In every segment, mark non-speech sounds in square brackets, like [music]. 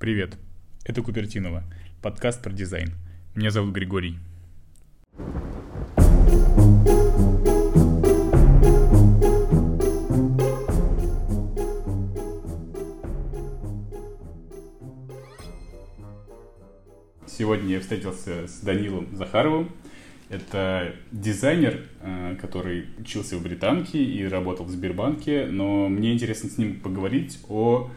Привет, это Купертинова, подкаст про дизайн. Меня зовут Григорий. Сегодня я встретился с Данилом Захаровым. Это дизайнер, э, который учился в Британке и работал в Сбербанке, но мне интересно с ним поговорить о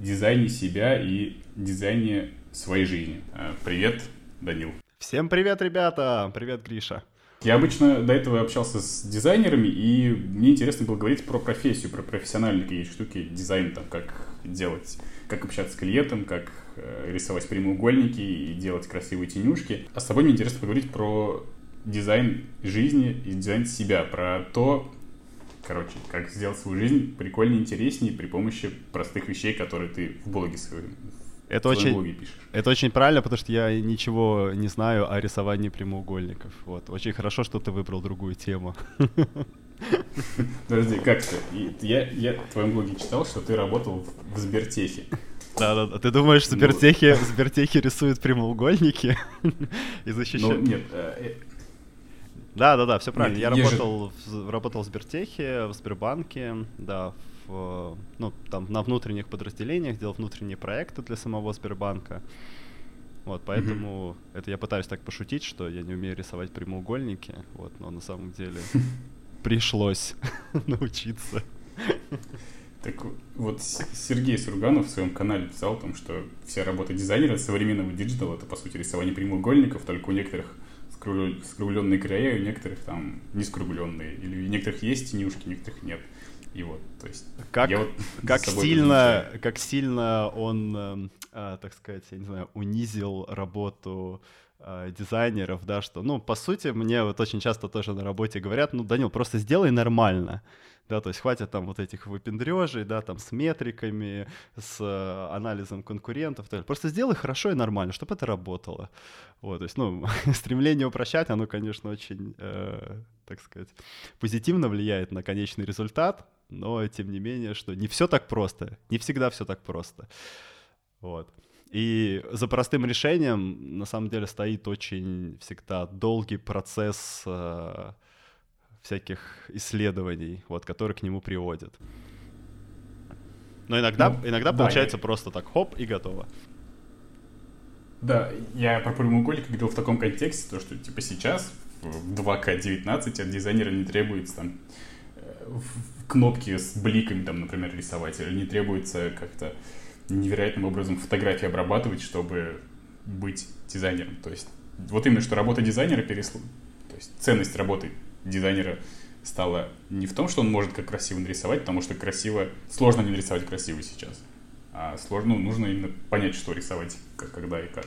дизайне себя и дизайне своей жизни. Э, привет, Данил. Всем привет, ребята! Привет, Гриша. Я обычно до этого общался с дизайнерами, и мне интересно было говорить про профессию, про профессиональные какие-то штуки, дизайн, там, как делать, как общаться с клиентом, как э, рисовать прямоугольники и делать красивые тенюшки. А с тобой мне интересно поговорить про дизайн жизни и дизайн себя, про то, короче, как сделать свою жизнь прикольнее, интереснее при помощи простых вещей, которые ты в блоге своем это очень, это очень правильно, потому что я ничего не знаю о рисовании прямоугольников. Вот. Очень хорошо, что ты выбрал другую тему. [laughs] Подожди, как ты? Я, я в твоем блоге читал, что ты работал в, в Сбертехе. Да, да, да. Ты думаешь, в Сбертехе, [laughs] ну... Сбертехи рисуют прямоугольники [laughs] и защищают? Ну, нет, э, э, да, да, да, все правильно. Нет, я работал, же... в, работал в Сбертехе, в Сбербанке, да, в, ну, там, на внутренних подразделениях, делал внутренние проекты для самого Сбербанка. Вот, поэтому mm-hmm. это я пытаюсь так пошутить, что я не умею рисовать прямоугольники, вот, но на самом деле [laughs] пришлось [laughs] научиться. Так вот Сергей Сурганов в своем канале писал о том, что вся работа дизайнера современного диджитала это по сути рисование прямоугольников, только у некоторых скругленные края, у некоторых там не скругленные. Или у некоторых есть тенюшки, у некоторых нет. И вот, то есть... Как, вот [laughs] как, сильно, как сильно он, э, э, так сказать, я не знаю, унизил работу э, дизайнеров, да, что, ну, по сути, мне вот очень часто тоже на работе говорят, ну, Данил, просто сделай нормально да, то есть хватит там вот этих выпендрежей, да, там с метриками, с э, анализом конкурентов, так просто сделай хорошо и нормально, чтобы это работало, вот, то есть, ну, [laughs] стремление упрощать, оно, конечно, очень, э, так сказать, позитивно влияет на конечный результат, но, тем не менее, что не все так просто, не всегда все так просто, вот. И за простым решением, на самом деле, стоит очень всегда долгий процесс э, всяких исследований, вот, которые к нему приводят. Но иногда, ну, иногда да, получается я... просто так, хоп, и готово. Да, я про прямоугольник говорил в таком контексте, то, что типа сейчас в 2К19 от дизайнера не требуется там э, кнопки с бликами, там, например, рисовать, или не требуется как-то невероятным образом фотографии обрабатывать, чтобы быть дизайнером. То есть вот именно что работа дизайнера пересл... то есть ценность работы дизайнера стала не в том, что он может как красиво нарисовать, потому что красиво, сложно не нарисовать красиво сейчас, а сложно, ну, нужно именно понять, что рисовать, как, когда и как.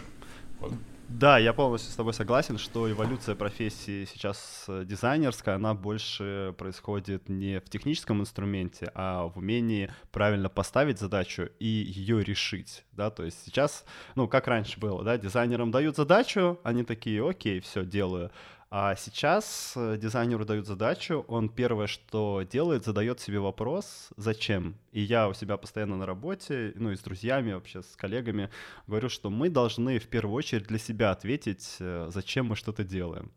Вот. Да, я полностью с тобой согласен, что эволюция профессии сейчас э, дизайнерская, она больше происходит не в техническом инструменте, а в умении правильно поставить задачу и ее решить, да, то есть сейчас, ну, как раньше было, да, дизайнерам дают задачу, они такие, окей, все, делаю, а сейчас э, дизайнеру дают задачу, он первое, что делает, задает себе вопрос, зачем. И я у себя постоянно на работе, ну и с друзьями, вообще с коллегами, говорю, что мы должны в первую очередь для себя ответить, э, зачем мы что-то делаем.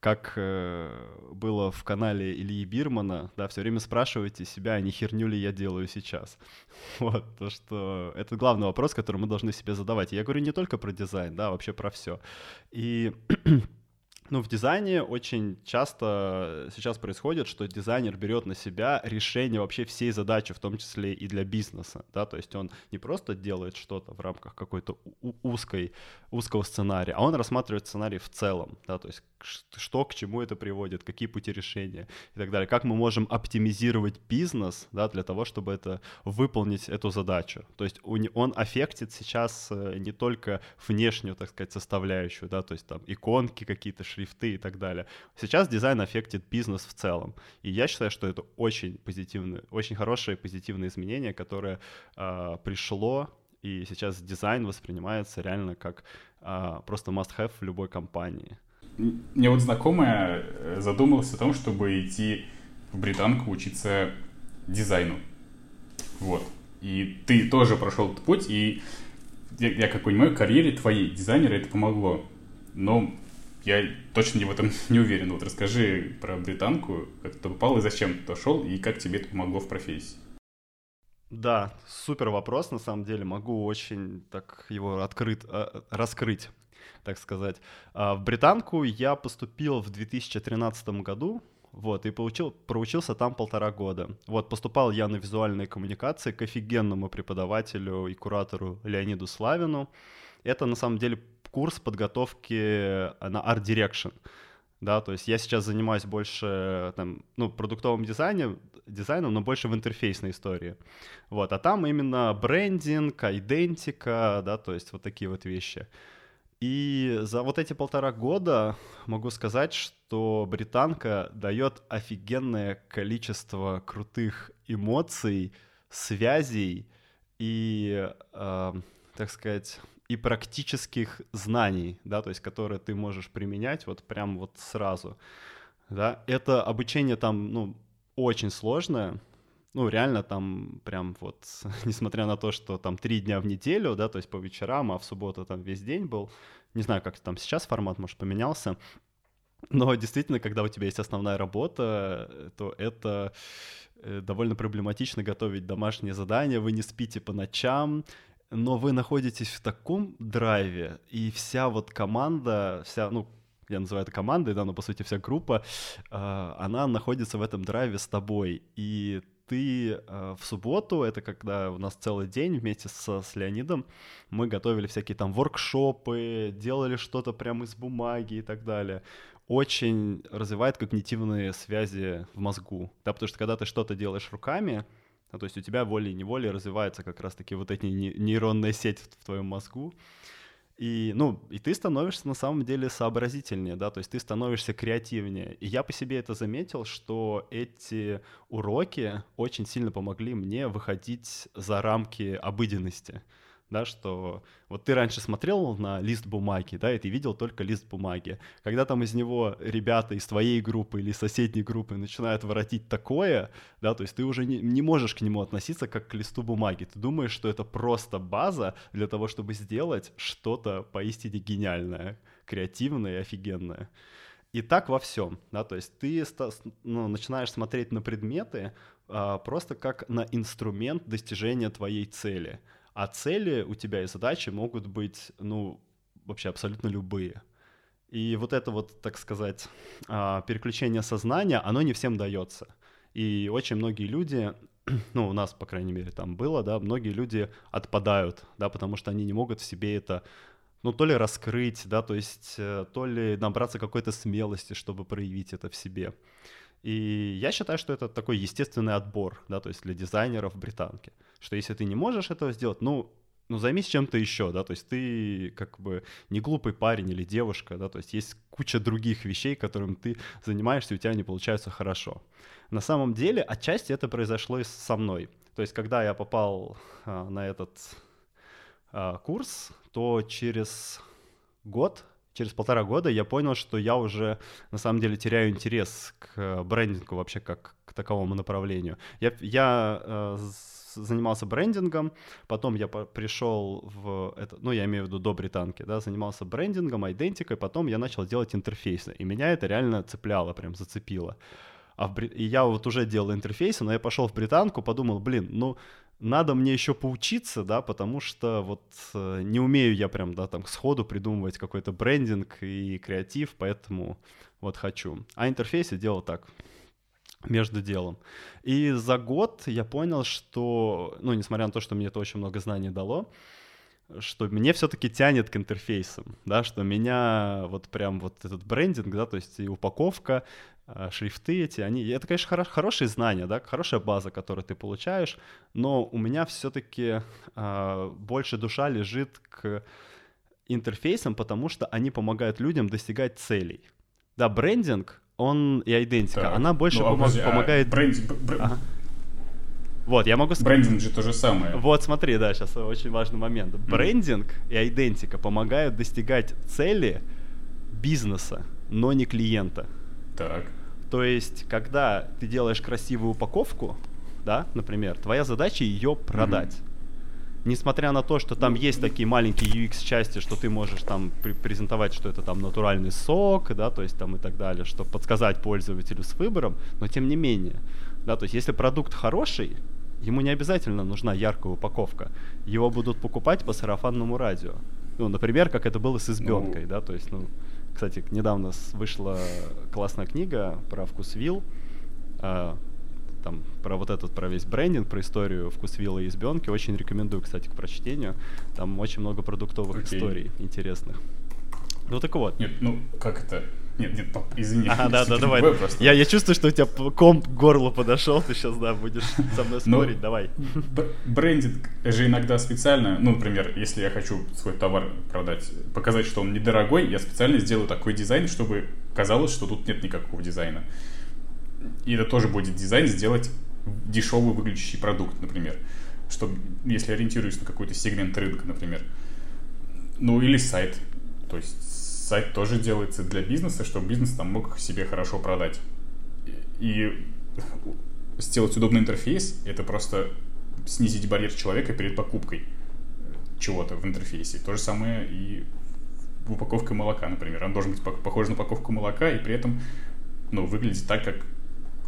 Как э, было в канале Ильи Бирмана, да, все время спрашивайте себя, не херню ли я делаю сейчас. [laughs] Вот, то, что это главный вопрос, который мы должны себе задавать. я говорю не только про дизайн, да, вообще про все. И [clears throat] ну, в дизайне очень часто сейчас происходит, что дизайнер берет на себя решение вообще всей задачи, в том числе и для бизнеса, да, то есть он не просто делает что-то в рамках какой-то узкой, узкого сценария, а он рассматривает сценарий в целом, да, то есть что к чему это приводит, какие пути решения и так далее, как мы можем оптимизировать бизнес, да, для того, чтобы это выполнить эту задачу. То есть он аффектит сейчас э, не только внешнюю, так сказать, составляющую, да, то есть там иконки какие-то, шрифты и так далее. Сейчас дизайн аффектит бизнес в целом. И я считаю, что это очень позитивное, очень хорошее позитивное изменение, которое э, пришло, и сейчас дизайн воспринимается реально как э, просто must-have в любой компании. Мне вот знакомая э, задумалась о том, чтобы идти в британку учиться дизайну. Вот. И ты тоже прошел этот путь, и я, я как понимаю, карьере твоей дизайнера это помогло. Но я точно не в этом [laughs] не уверен. Вот расскажи про британку, как ты попал и зачем ты шел, и как тебе это помогло в профессии. Да, супер вопрос, на самом деле. Могу очень так его открыт, э, раскрыть, так сказать. А, в британку я поступил в 2013 году, вот, и получил, проучился там полтора года. Вот, поступал я на визуальные коммуникации к офигенному преподавателю и куратору Леониду Славину. Это, на самом деле, курс подготовки на Art Direction. Да, то есть я сейчас занимаюсь больше там, ну, продуктовым дизайном, дизайном, но больше в интерфейсной истории. Вот, а там именно брендинг, идентика, да, то есть вот такие вот вещи. И за вот эти полтора года могу сказать, что британка дает офигенное количество крутых эмоций, связей и, э, так сказать, и практических знаний, да, то есть которые ты можешь применять вот прям вот сразу, да. Это обучение там, ну, очень сложное, ну, реально там прям вот, [laughs] несмотря на то, что там три дня в неделю, да, то есть по вечерам, а в субботу там весь день был, не знаю, как там сейчас формат, может, поменялся, но действительно, когда у тебя есть основная работа, то это э, довольно проблематично готовить домашние задания, вы не спите по ночам, но вы находитесь в таком драйве, и вся вот команда, вся, ну, я называю это командой, да, но по сути вся группа, э, она находится в этом драйве с тобой, и ты э, в субботу, это когда у нас целый день вместе со, с Леонидом, мы готовили всякие там воркшопы, делали что-то прямо из бумаги и так далее. Очень развивает когнитивные связи в мозгу, да, потому что когда ты что-то делаешь руками, ну, то есть у тебя волей-неволей развивается как раз-таки вот эти нейронные сети в твоем мозгу. И, ну, и ты становишься на самом деле сообразительнее, да, то есть ты становишься креативнее. И я по себе это заметил, что эти уроки очень сильно помогли мне выходить за рамки обыденности да, что вот ты раньше смотрел на лист бумаги, да, и ты видел только лист бумаги. Когда там из него ребята из твоей группы или соседней группы начинают воротить такое, да, то есть ты уже не, не можешь к нему относиться как к листу бумаги. Ты думаешь, что это просто база для того, чтобы сделать что-то поистине гениальное, креативное и офигенное. И так во всем, да, то есть ты ну, начинаешь смотреть на предметы а, просто как на инструмент достижения твоей цели — а цели у тебя и задачи могут быть, ну, вообще абсолютно любые. И вот это вот, так сказать, а, переключение сознания, оно не всем дается. И очень многие люди, [clears throat] ну, у нас, по крайней мере, там было, да, многие люди отпадают, да, потому что они не могут в себе это, ну, то ли раскрыть, да, то есть, э, то ли набраться какой-то смелости, чтобы проявить это в себе. И я считаю, что это такой естественный отбор, да, то есть для дизайнеров британки что если ты не можешь этого сделать, ну, ну, займись чем-то еще, да, то есть ты как бы не глупый парень или девушка, да, то есть есть куча других вещей, которым ты занимаешься, и у тебя не получается хорошо. На самом деле, отчасти это произошло и со мной. То есть, когда я попал а, на этот а, курс, то через год, через полтора года я понял, что я уже на самом деле теряю интерес к брендингу вообще как к таковому направлению. Я, я а, занимался брендингом, потом я пришел в это, ну, я имею в виду до британки, да, занимался брендингом, идентикой, потом я начал делать интерфейсы, и меня это реально цепляло, прям зацепило. А в, и я вот уже делал интерфейсы, но я пошел в британку, подумал, блин, ну, надо мне еще поучиться, да, потому что вот э, не умею я прям, да, там сходу придумывать какой-то брендинг и креатив, поэтому вот хочу. А интерфейсы делал так, между делом. И за год я понял, что, ну, несмотря на то, что мне это очень много знаний дало, что мне все-таки тянет к интерфейсам, да, что меня вот прям вот этот брендинг, да, то есть и упаковка, шрифты эти, они, это, конечно, хоро- хорошие знания, да, хорошая база, которую ты получаешь, но у меня все-таки э, больше душа лежит к интерфейсам, потому что они помогают людям достигать целей. Да, брендинг, он и идентика, так. она больше ну, а, помогает... А брендинг... Бр... Ага. Вот, я могу сказать... Брендинг же то же самое. Вот, смотри, да, сейчас очень важный момент. Mm. Брендинг и идентика помогают достигать цели бизнеса, но не клиента. Так. То есть, когда ты делаешь красивую упаковку, да, например, твоя задача ее продать. Mm-hmm. несмотря на то, что там есть такие маленькие UX-части, что ты можешь там презентовать, что это там натуральный сок, да, то есть там и так далее, чтобы подсказать пользователю с выбором, но тем не менее, да, то есть если продукт хороший, ему не обязательно нужна яркая упаковка, его будут покупать по сарафанному радио. Ну, например, как это было с избенкой, ну... да, то есть, ну, кстати, недавно вышла классная книга про вкусвилл, а, там про вот этот, про весь брендинг, про историю вкусвилла и избенки. Очень рекомендую, кстати, к прочтению. Там очень много продуктовых okay. историй интересных. Ну так вот. Нет, ну как это? Нет, нет, пап, извини. Ага, да, да, давай. Я, я чувствую, что у тебя комп к горлу подошел, ты сейчас, да, будешь со мной ну, спорить, давай. Брендинг же иногда специально, ну, например, если я хочу свой товар продать, показать, что он недорогой, я специально сделаю такой дизайн, чтобы казалось, что тут нет никакого дизайна. И это тоже будет дизайн сделать дешевый выглядящий продукт, например. Чтобы, если ориентируюсь на какой-то сегмент рынка, например. Ну, или сайт. То есть сайт тоже делается для бизнеса, чтобы бизнес там мог себе хорошо продать. И сделать удобный интерфейс — это просто снизить барьер человека перед покупкой чего-то в интерфейсе. То же самое и в упаковке молока, например. Он должен быть похож на упаковку молока и при этом ну, выглядеть так, как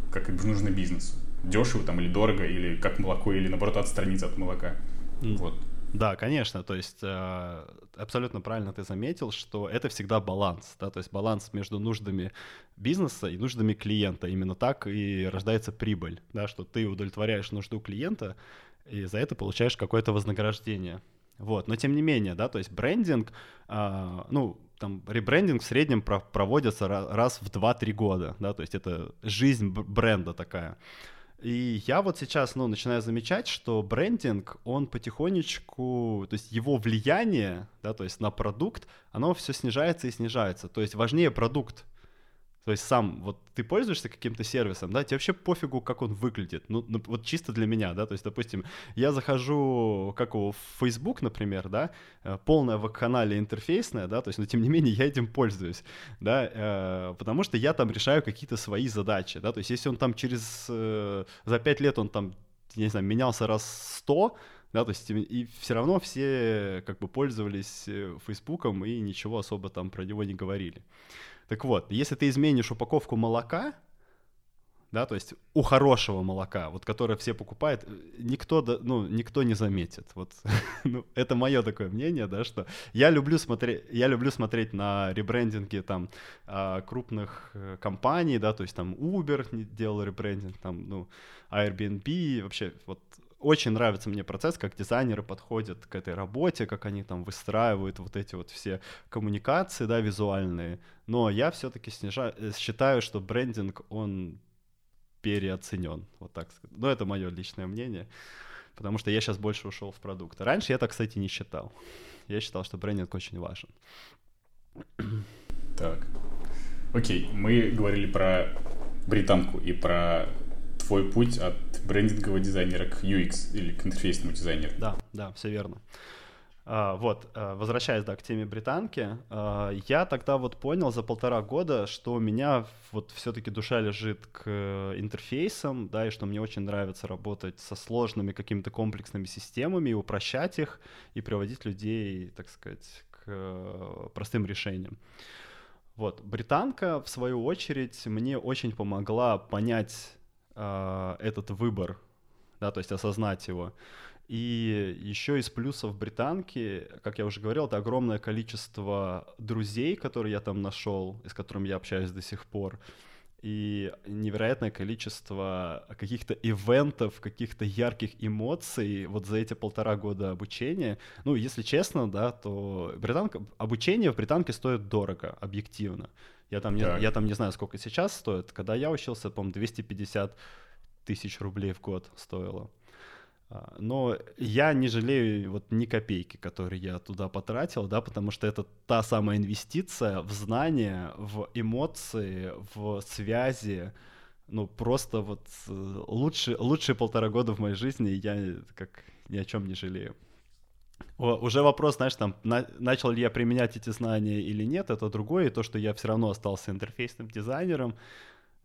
как нужно бизнесу. Дешево там или дорого, или как молоко, или наоборот отстраниться от молока. Mm. Вот. Да, конечно, то есть э, абсолютно правильно ты заметил, что это всегда баланс, да, то есть баланс между нуждами бизнеса и нуждами клиента. Именно так и рождается прибыль, да, что ты удовлетворяешь нужду клиента и за это получаешь какое-то вознаграждение. Вот, но тем не менее, да, то есть брендинг, э, ну, там ребрендинг в среднем про проводится раз в 2-3 года, да, то есть это жизнь бренда такая. И я вот сейчас, ну, начинаю замечать, что брендинг, он потихонечку, то есть его влияние, да, то есть на продукт, оно все снижается и снижается. То есть важнее продукт, то есть сам, вот ты пользуешься каким-то сервисом, да, тебе вообще пофигу, как он выглядит. Ну, ну вот чисто для меня, да, то есть, допустим, я захожу, как его, в Facebook, например, да, э, полная вакханалия интерфейсная, да, то есть, но тем не менее я этим пользуюсь, да, э, потому что я там решаю какие-то свои задачи, да, то есть, если он там через, э, за пять лет он там, не знаю, менялся раз сто, да, то есть и все равно все как бы пользовались э, Фейсбуком и ничего особо там про него не говорили. Так вот, если ты изменишь упаковку молока, да, то есть у хорошего молока, вот которое все покупают, никто, ну, никто не заметит. Вот, [laughs] ну, это мое такое мнение, да, что я люблю смотреть, я люблю смотреть на ребрендинги там а, крупных э, компаний, да, то есть там Uber делал ребрендинг, там, ну, Airbnb, вообще вот очень нравится мне процесс, как дизайнеры подходят к этой работе, как они там выстраивают вот эти вот все коммуникации, да, визуальные. Но я все-таки э, считаю, что брендинг, он переоценен, вот так сказать. Но это мое личное мнение, потому что я сейчас больше ушел в продукт. Раньше я так, кстати, не считал. Я считал, что брендинг очень важен. Так. Окей, мы говорили про британку и про твой путь от брендингового дизайнера к UX или к интерфейсному дизайнеру. Да, да, все верно. Uh, вот, uh, возвращаясь, да, к теме британки, uh, я тогда вот понял за полтора года, что у меня вот все-таки душа лежит к интерфейсам, да, и что мне очень нравится работать со сложными какими-то комплексными системами и упрощать их, и приводить людей, так сказать, к простым решениям. Вот, британка, в свою очередь, мне очень помогла понять э, этот выбор, да, то есть осознать его. И еще из плюсов британки, как я уже говорил, это огромное количество друзей, которые я там нашел, и с которыми я общаюсь до сих пор, и невероятное количество каких-то ивентов, каких-то ярких эмоций вот за эти полтора года обучения. Ну, если честно, да, то британка, обучение в британке стоит дорого, объективно. Я там, не, я там не знаю, сколько сейчас стоит. Когда я учился, по-моему, 250 тысяч рублей в год стоило. А, но я не жалею вот ни копейки, которые я туда потратил, да, потому что это та самая инвестиция в знания, в эмоции, в связи. Ну, просто вот э, лучшие, лучшие полтора года в моей жизни я как ни о чем не жалею. Уже вопрос, знаешь, там, на, начал ли я применять эти знания или нет, это другое, и то, что я все равно остался интерфейсным дизайнером,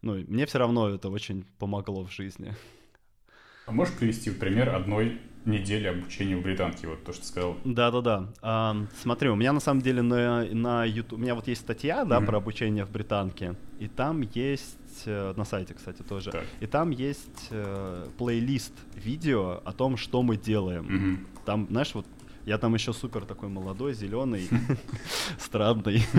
ну, мне все равно это очень помогло в жизни. А можешь привести пример одной недели обучения в британке, вот то, что сказал. Да-да-да. А, смотри, у меня на самом деле на, на YouTube, у меня вот есть статья, да, mm-hmm. про обучение в британке, и там есть, э, на сайте, кстати, тоже, так. и там есть э, плейлист видео о том, что мы делаем. Mm-hmm. Там, знаешь, вот я там еще супер такой молодой, зеленый, [laughs] странный. [laughs]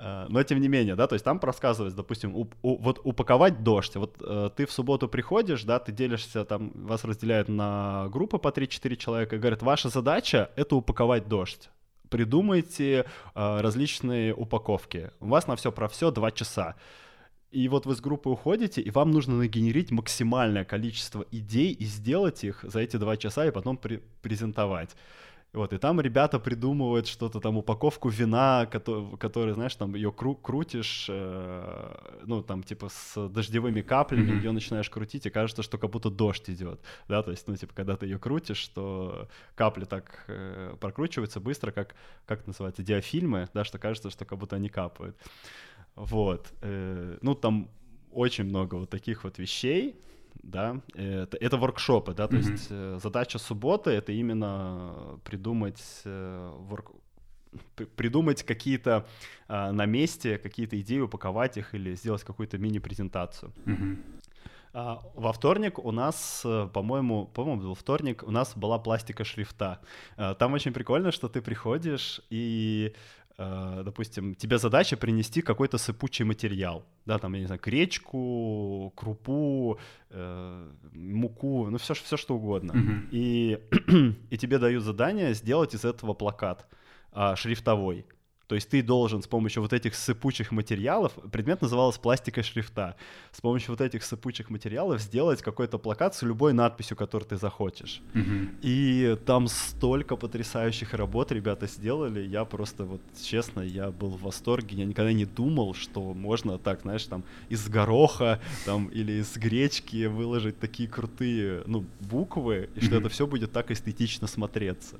А, но тем не менее, да, то есть там рассказывается, допустим, вот упаковать дождь. Вот э, ты в субботу приходишь, да, ты делишься, там вас разделяют на группы по 3-4 человека, и говорят, ваша задача — это упаковать дождь придумайте э, различные упаковки. У вас на все про все два часа. И вот вы с группы уходите, и вам нужно нагенерить максимальное количество идей и сделать их за эти два часа и потом при- презентовать. Вот, и там ребята придумывают что-то там, упаковку вина, который, который знаешь, там ее кру- крутишь, э, ну, там, типа, с дождевыми каплями, mm-hmm. ее начинаешь крутить, и кажется, что как будто дождь идет, да, то есть, ну, типа, когда ты ее крутишь, что капли так э, прокручиваются быстро, как, как это называется, диафильмы, да, что кажется, что как будто они капают. Вот. Э, ну, там очень много вот таких вот вещей, да, это, это воркшопы, да, то mm-hmm. есть э, задача субботы — это именно придумать э, ворк придумать какие-то э, на месте, какие-то идеи, упаковать их или сделать какую-то мини-презентацию. Mm-hmm. А, во вторник у нас, по-моему, по-моему, был вторник, у нас была пластика шрифта. Там очень прикольно, что ты приходишь и допустим, тебе задача принести какой-то сыпучий материал, да, там, я не знаю, гречку, крупу, э, муку, ну все, все что угодно. Mm-hmm. И, [clears throat] и тебе дают задание сделать из этого плакат э, шрифтовой. То есть ты должен с помощью вот этих сыпучих материалов, предмет назывался пластика шрифта, с помощью вот этих сыпучих материалов сделать какой-то плакат с любой надписью, которую ты захочешь. Mm-hmm. И там столько потрясающих работ ребята сделали, я просто вот честно, я был в восторге, я никогда не думал, что можно так, знаешь, там из гороха там или из гречки выложить такие крутые, ну, буквы, и что это все будет так эстетично смотреться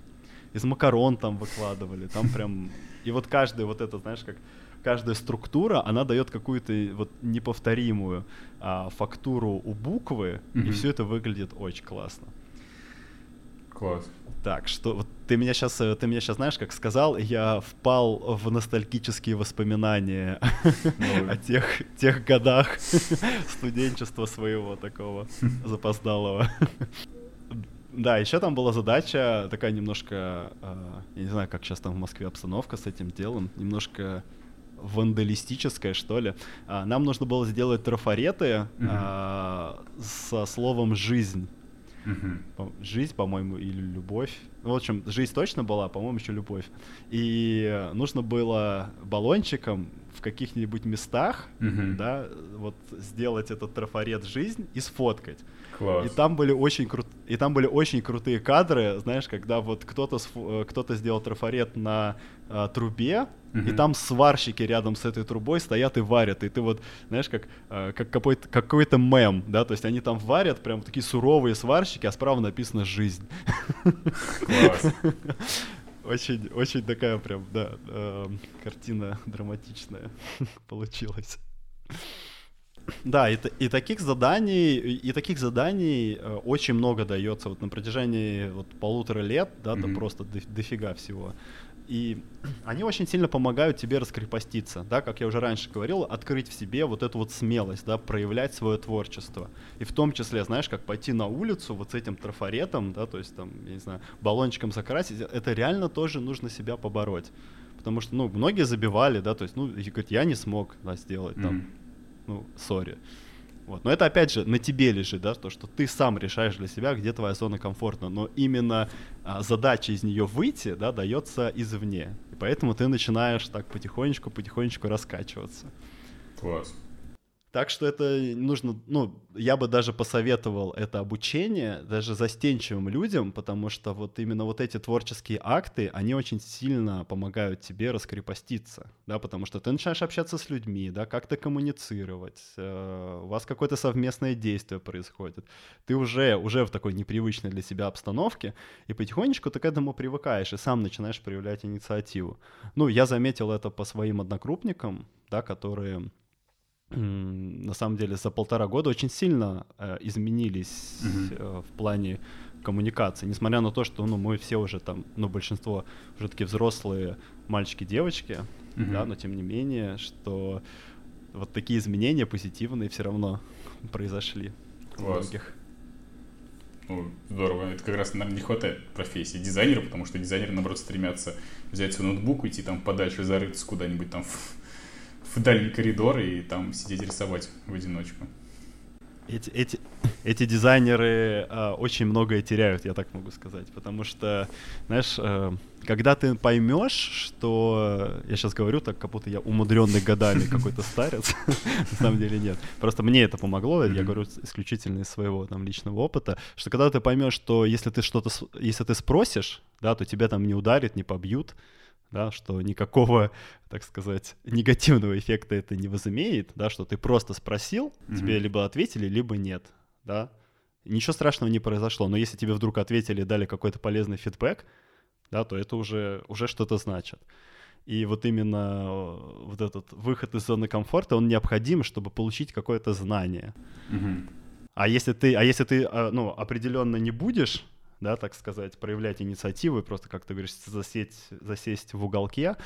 из макарон там выкладывали, там прям... И вот каждая вот эта, знаешь, как каждая структура, она дает какую-то вот неповторимую а, фактуру у буквы, mm-hmm. и все это выглядит очень классно. Класс. Так, что вот ты меня сейчас, э, ты меня сейчас знаешь, как сказал, я впал в ностальгические воспоминания о тех, тех годах студенчества своего такого запоздалого. Да, еще там была задача такая немножко, э, я не знаю, как сейчас там в Москве обстановка с этим делом, немножко вандалистическая, что ли. А, нам нужно было сделать трафареты mm-hmm. со словом «жизнь». Mm-hmm. Жизнь, по-моему, или любовь. Ну, в общем, жизнь точно была, по-моему, еще любовь. И нужно было баллончиком в каких-нибудь местах, mm-hmm. да, вот сделать этот трафарет «жизнь» и сфоткать. Класс. И там были очень крут... и там были очень крутые кадры, знаешь, когда вот кто-то сф... Э, кто-то сделал трафарет на а, трубе, uh-huh. и там сварщики рядом с этой трубой стоят и варят, и ты вот, знаешь, как а, как какой-то какой-то мем, да, то есть они там варят, прям такие суровые сварщики, а справа написано жизнь. Класс. [laughs] Очень, очень такая прям, да, э, картина драматичная [laughs] получилась. Да, и, и таких заданий, и таких заданий э, очень много дается вот на протяжении вот полутора лет, да, mm-hmm. там просто до, дофига всего. И они очень сильно помогают тебе раскрепоститься, да, как я уже раньше говорил, открыть в себе вот эту вот смелость, да, проявлять свое творчество. И в том числе, знаешь, как пойти на улицу вот с этим трафаретом, да, то есть там, я не знаю, баллончиком закрасить, это реально тоже нужно себя побороть. Потому что, ну, многие забивали, да, то есть, ну, и говорят, я не смог, да, сделать mm-hmm. там ну, сори. Вот. Но это опять же на тебе лежит, да, то, что ты сам решаешь для себя, где твоя зона комфортна. Но именно а, задача из нее выйти, да, дается извне. И поэтому ты начинаешь так потихонечку, потихонечку раскачиваться. Класс. Так что это нужно, ну, я бы даже посоветовал это обучение даже застенчивым людям, потому что вот именно вот эти творческие акты, они очень сильно помогают тебе раскрепоститься, да, потому что ты начинаешь общаться с людьми, да, как-то коммуницировать, э, у вас какое-то совместное действие происходит, ты уже, уже в такой непривычной для себя обстановке, и потихонечку ты к этому привыкаешь и сам начинаешь проявлять инициативу. Ну, я заметил это по своим однокрупникам, да, которые на самом деле за полтора года очень сильно э, изменились Мгм. э, в плане коммуникации, несмотря на то, что ну, мы все уже там, ну, большинство уже такие взрослые мальчики, девочки, Мгм. да, но тем не менее, что вот такие изменения позитивные все равно произошли у Класс. многих. Ну, здорово. Это как раз, наверное, не хватает профессии дизайнера, потому что дизайнеры, наоборот, стремятся взять свой ноутбук, уйти там подальше, зарыться куда-нибудь там в, в дальний коридор и там сидеть рисовать в одиночку. Эти, эти, эти дизайнеры а, очень многое теряют, я так могу сказать, потому что, знаешь, э, когда ты поймешь, что я сейчас говорю так, как будто я умудренный годами [laughs] какой-то старец, [laughs] на самом деле нет. Просто мне это помогло, я говорю исключительно из своего там личного опыта, что когда ты поймешь, что если ты что-то, если ты спросишь, да, то тебя там не ударят, не побьют, да, что никакого, так сказать, негативного эффекта это не возымеет, да, что ты просто спросил, тебе Мгм. либо ответили, либо нет, да. Ничего страшного не произошло, но если тебе вдруг ответили дали какой-то полезный фидбэк, да, то это уже, уже что-то значит. И вот именно э, вот этот выход из зоны комфорта, он необходим, чтобы получить какое-то знание. Мгм. А если ты, а если ты, а, ну, определенно не будешь, да, так сказать, проявлять инициативу и просто, как ты говоришь, засесть, засесть в уголке,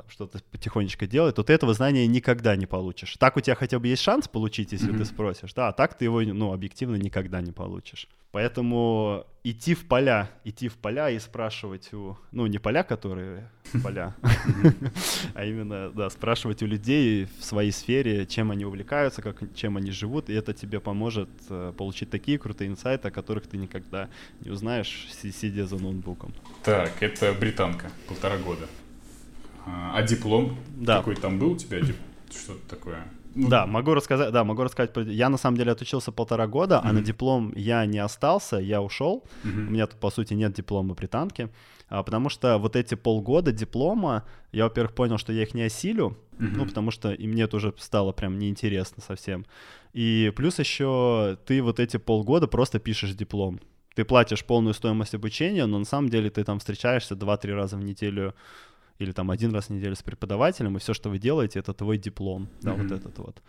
там что-то потихонечку делать, то ты этого знания никогда не получишь. Так у тебя хотя бы есть шанс получить, если Мгм. ты спросишь, да, а так ты его, ну, объективно никогда не получишь. Поэтому идти в поля, идти в поля и спрашивать у, ну, не поля, которые [laughs] поля, а именно, да, спрашивать у людей в своей сфере, чем они увлекаются, как, чем они живут, и это тебе поможет э, получить такие крутые инсайты, о которых ты никогда не узнаешь, си- сидя за ноутбуком. Так, это британка, полтора года. А, а диплом? Да. Какой там был у тебя? Что-то такое? Ну, Да, могу рассказать, да, могу рассказать. про- Я на самом деле отучился полтора года, а на диплом я не остался, я ушел. мгм. У меня тут, по сути, нет диплома британки, а, потому что вот эти полгода диплома, я, во-первых, понял, что я их не осилю, Мгм. ну, потому что и мне это уже стало прям неинтересно совсем. И плюс еще ты вот эти полгода просто пишешь диплом. Ты платишь полную стоимость обучения, но на самом деле ты там встречаешься 2-3 раза в неделю или там один раз в неделю с преподавателем, и все, что вы делаете, это твой диплом, да, вот Мгм. этот вот.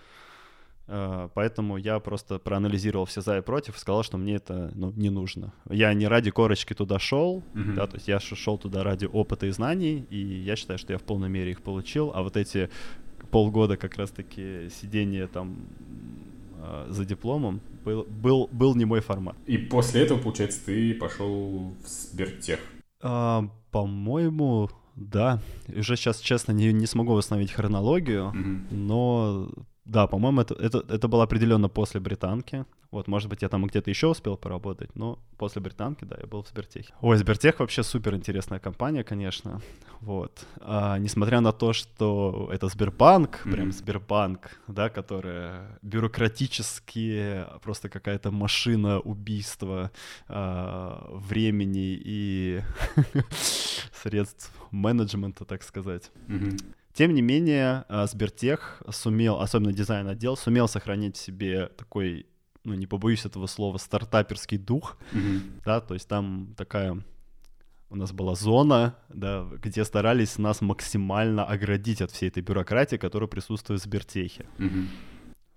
Э, Поэтому я просто проанализировал все за и против и сказал, что мне это ну, не нужно. Я не ради корочки туда шел, Мгм. да, то есть я шел туда ради опыта и знаний, и я считаю, что я в полной мере их получил, а вот эти полгода как раз-таки сидения там э, за дипломом был, был, был не мой формат. И после этого, получается, ты пошел в Сбертех. А, по-моему, да. Уже сейчас, честно, не, не смогу восстановить хронологию, Мгм. но да, по-моему, это, это, это было определенно после британки. Вот, может быть, я там где-то еще успел поработать, но после британки, да, я был в Сбертехе. Ой, Сбертех вообще супер интересная компания, конечно. Вот. А, несмотря на то, что это Сбербанк, прям Мгм. Сбербанк, да, которая бюрократически просто какая-то машина убийства а, времени и [laughs] средств менеджмента, так сказать. Тем не менее, а, Сбертех сумел, особенно дизайн-отдел, сумел сохранить в себе такой, ну, не побоюсь этого слова, стартаперский дух, Мгм. да, то есть там такая у нас была зона, да, где старались нас максимально оградить от всей этой бюрократии, которая присутствует в Сбертехе. Мгм.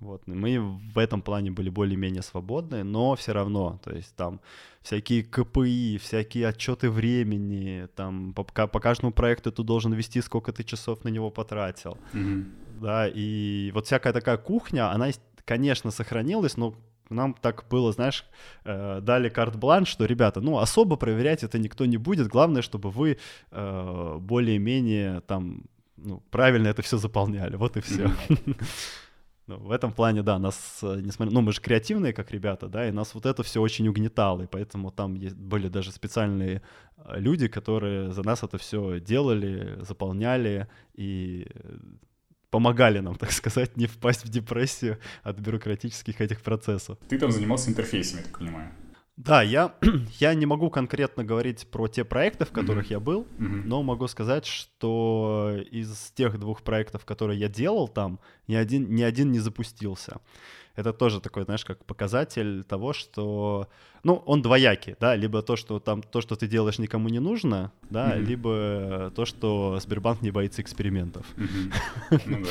Вот, мы в этом плане были более-менее свободны, но все равно, то есть там всякие КПИ, всякие отчеты времени, там по, по каждому проекту ты должен вести, сколько ты часов на него потратил, Мгм. да, и вот всякая такая кухня, она, конечно, сохранилась, но нам так было, знаешь, э, дали карт-бланш, что, ребята, ну, особо проверять это никто не будет, главное, чтобы вы э, более-менее там, ну, правильно это все заполняли, вот и все. [laughs] Ну, в этом плане, да, нас, э, несмотря, ну, мы же креативные, как ребята, да, и нас вот это все очень угнетало, и поэтому там есть, были даже специальные э, люди, которые за нас это все делали, заполняли и э, помогали нам, [laughs] так сказать, не впасть в депрессию от бюрократических этих процессов. Ты там занимался интерфейсами, я так понимаю. Да, я, [clears throat] я не могу конкретно говорить про те проекты, в которых Мгм. я был, Мгм. но могу сказать, что из тех двух проектов, которые я делал там, ни один, ни один не запустился. Это тоже такой, знаешь, как показатель того, что, ну, он двоякий, да, либо то, что там, то, что ты делаешь, никому не нужно, да, mm-hmm. либо то, что Сбербанк не боится экспериментов. Mm-hmm. [laughs] Ну, да.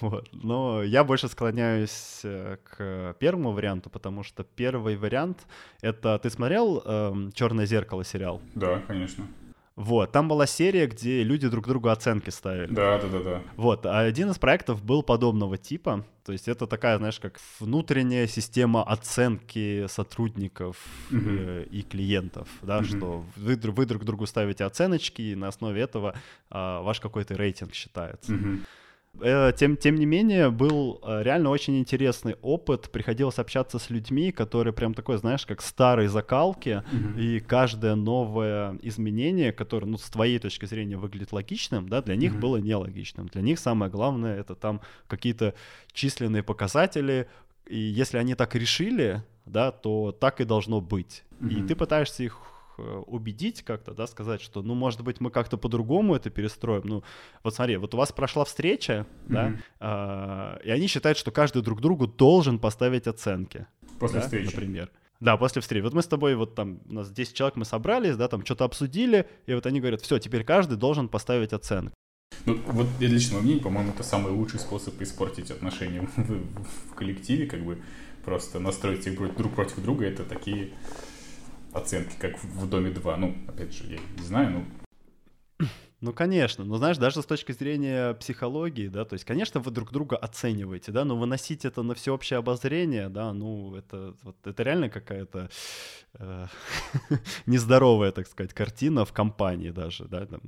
вот. Но я больше склоняюсь э, к первому варианту, потому что первый вариант — это... Ты смотрел эм, «Черное зеркало» сериал? Да, конечно. Вот, там была серия, где люди друг другу оценки ставили. Да, да, да, да. Вот, а один из проектов был подобного типа. То есть это такая, знаешь, как внутренняя система оценки сотрудников э, и клиентов, да, mm что вы, вы друг другу ставите оценочки, и на основе этого э, ваш какой-то рейтинг считается. mm Э, тем, тем не менее, был э, реально очень интересный опыт. Приходилось общаться с людьми, которые прям такой, знаешь, как старые закалки, mm-hmm. и каждое новое изменение, которое, ну, с твоей точки зрения выглядит логичным, да, для них mm-hmm. было нелогичным. Для них самое главное — это там какие-то численные показатели, и если они так решили, да, то так и должно быть. Mm-hmm. И ты пытаешься их Э, убедить как-то, да, сказать, что, ну, может быть, мы как-то по-другому это перестроим. Ну, вот смотри, вот у вас прошла встреча, mm-hmm. да, а, и они считают, что каждый друг другу должен поставить оценки. После да, встречи. Например. Да, после встречи. Вот мы с тобой, вот там, у нас 10 человек, мы собрались, да, там что-то обсудили, и вот они говорят, все, теперь каждый должен поставить оценку. Ну, вот я лично мнение, по-моему, это самый лучший способ испортить отношения в, в, в коллективе, как бы просто настроить их друг против друга, это такие оценки, как в «Доме 2». Ну, опять же, я не знаю, ну... Ну, конечно, но знаешь, даже с точки зрения психологии, да, то есть, конечно, вы друг друга оцениваете, да, но выносить это на всеобщее обозрение, да, ну, это, вот, это реально какая-то э, [laughs] нездоровая, так сказать, картина в компании даже, да, там,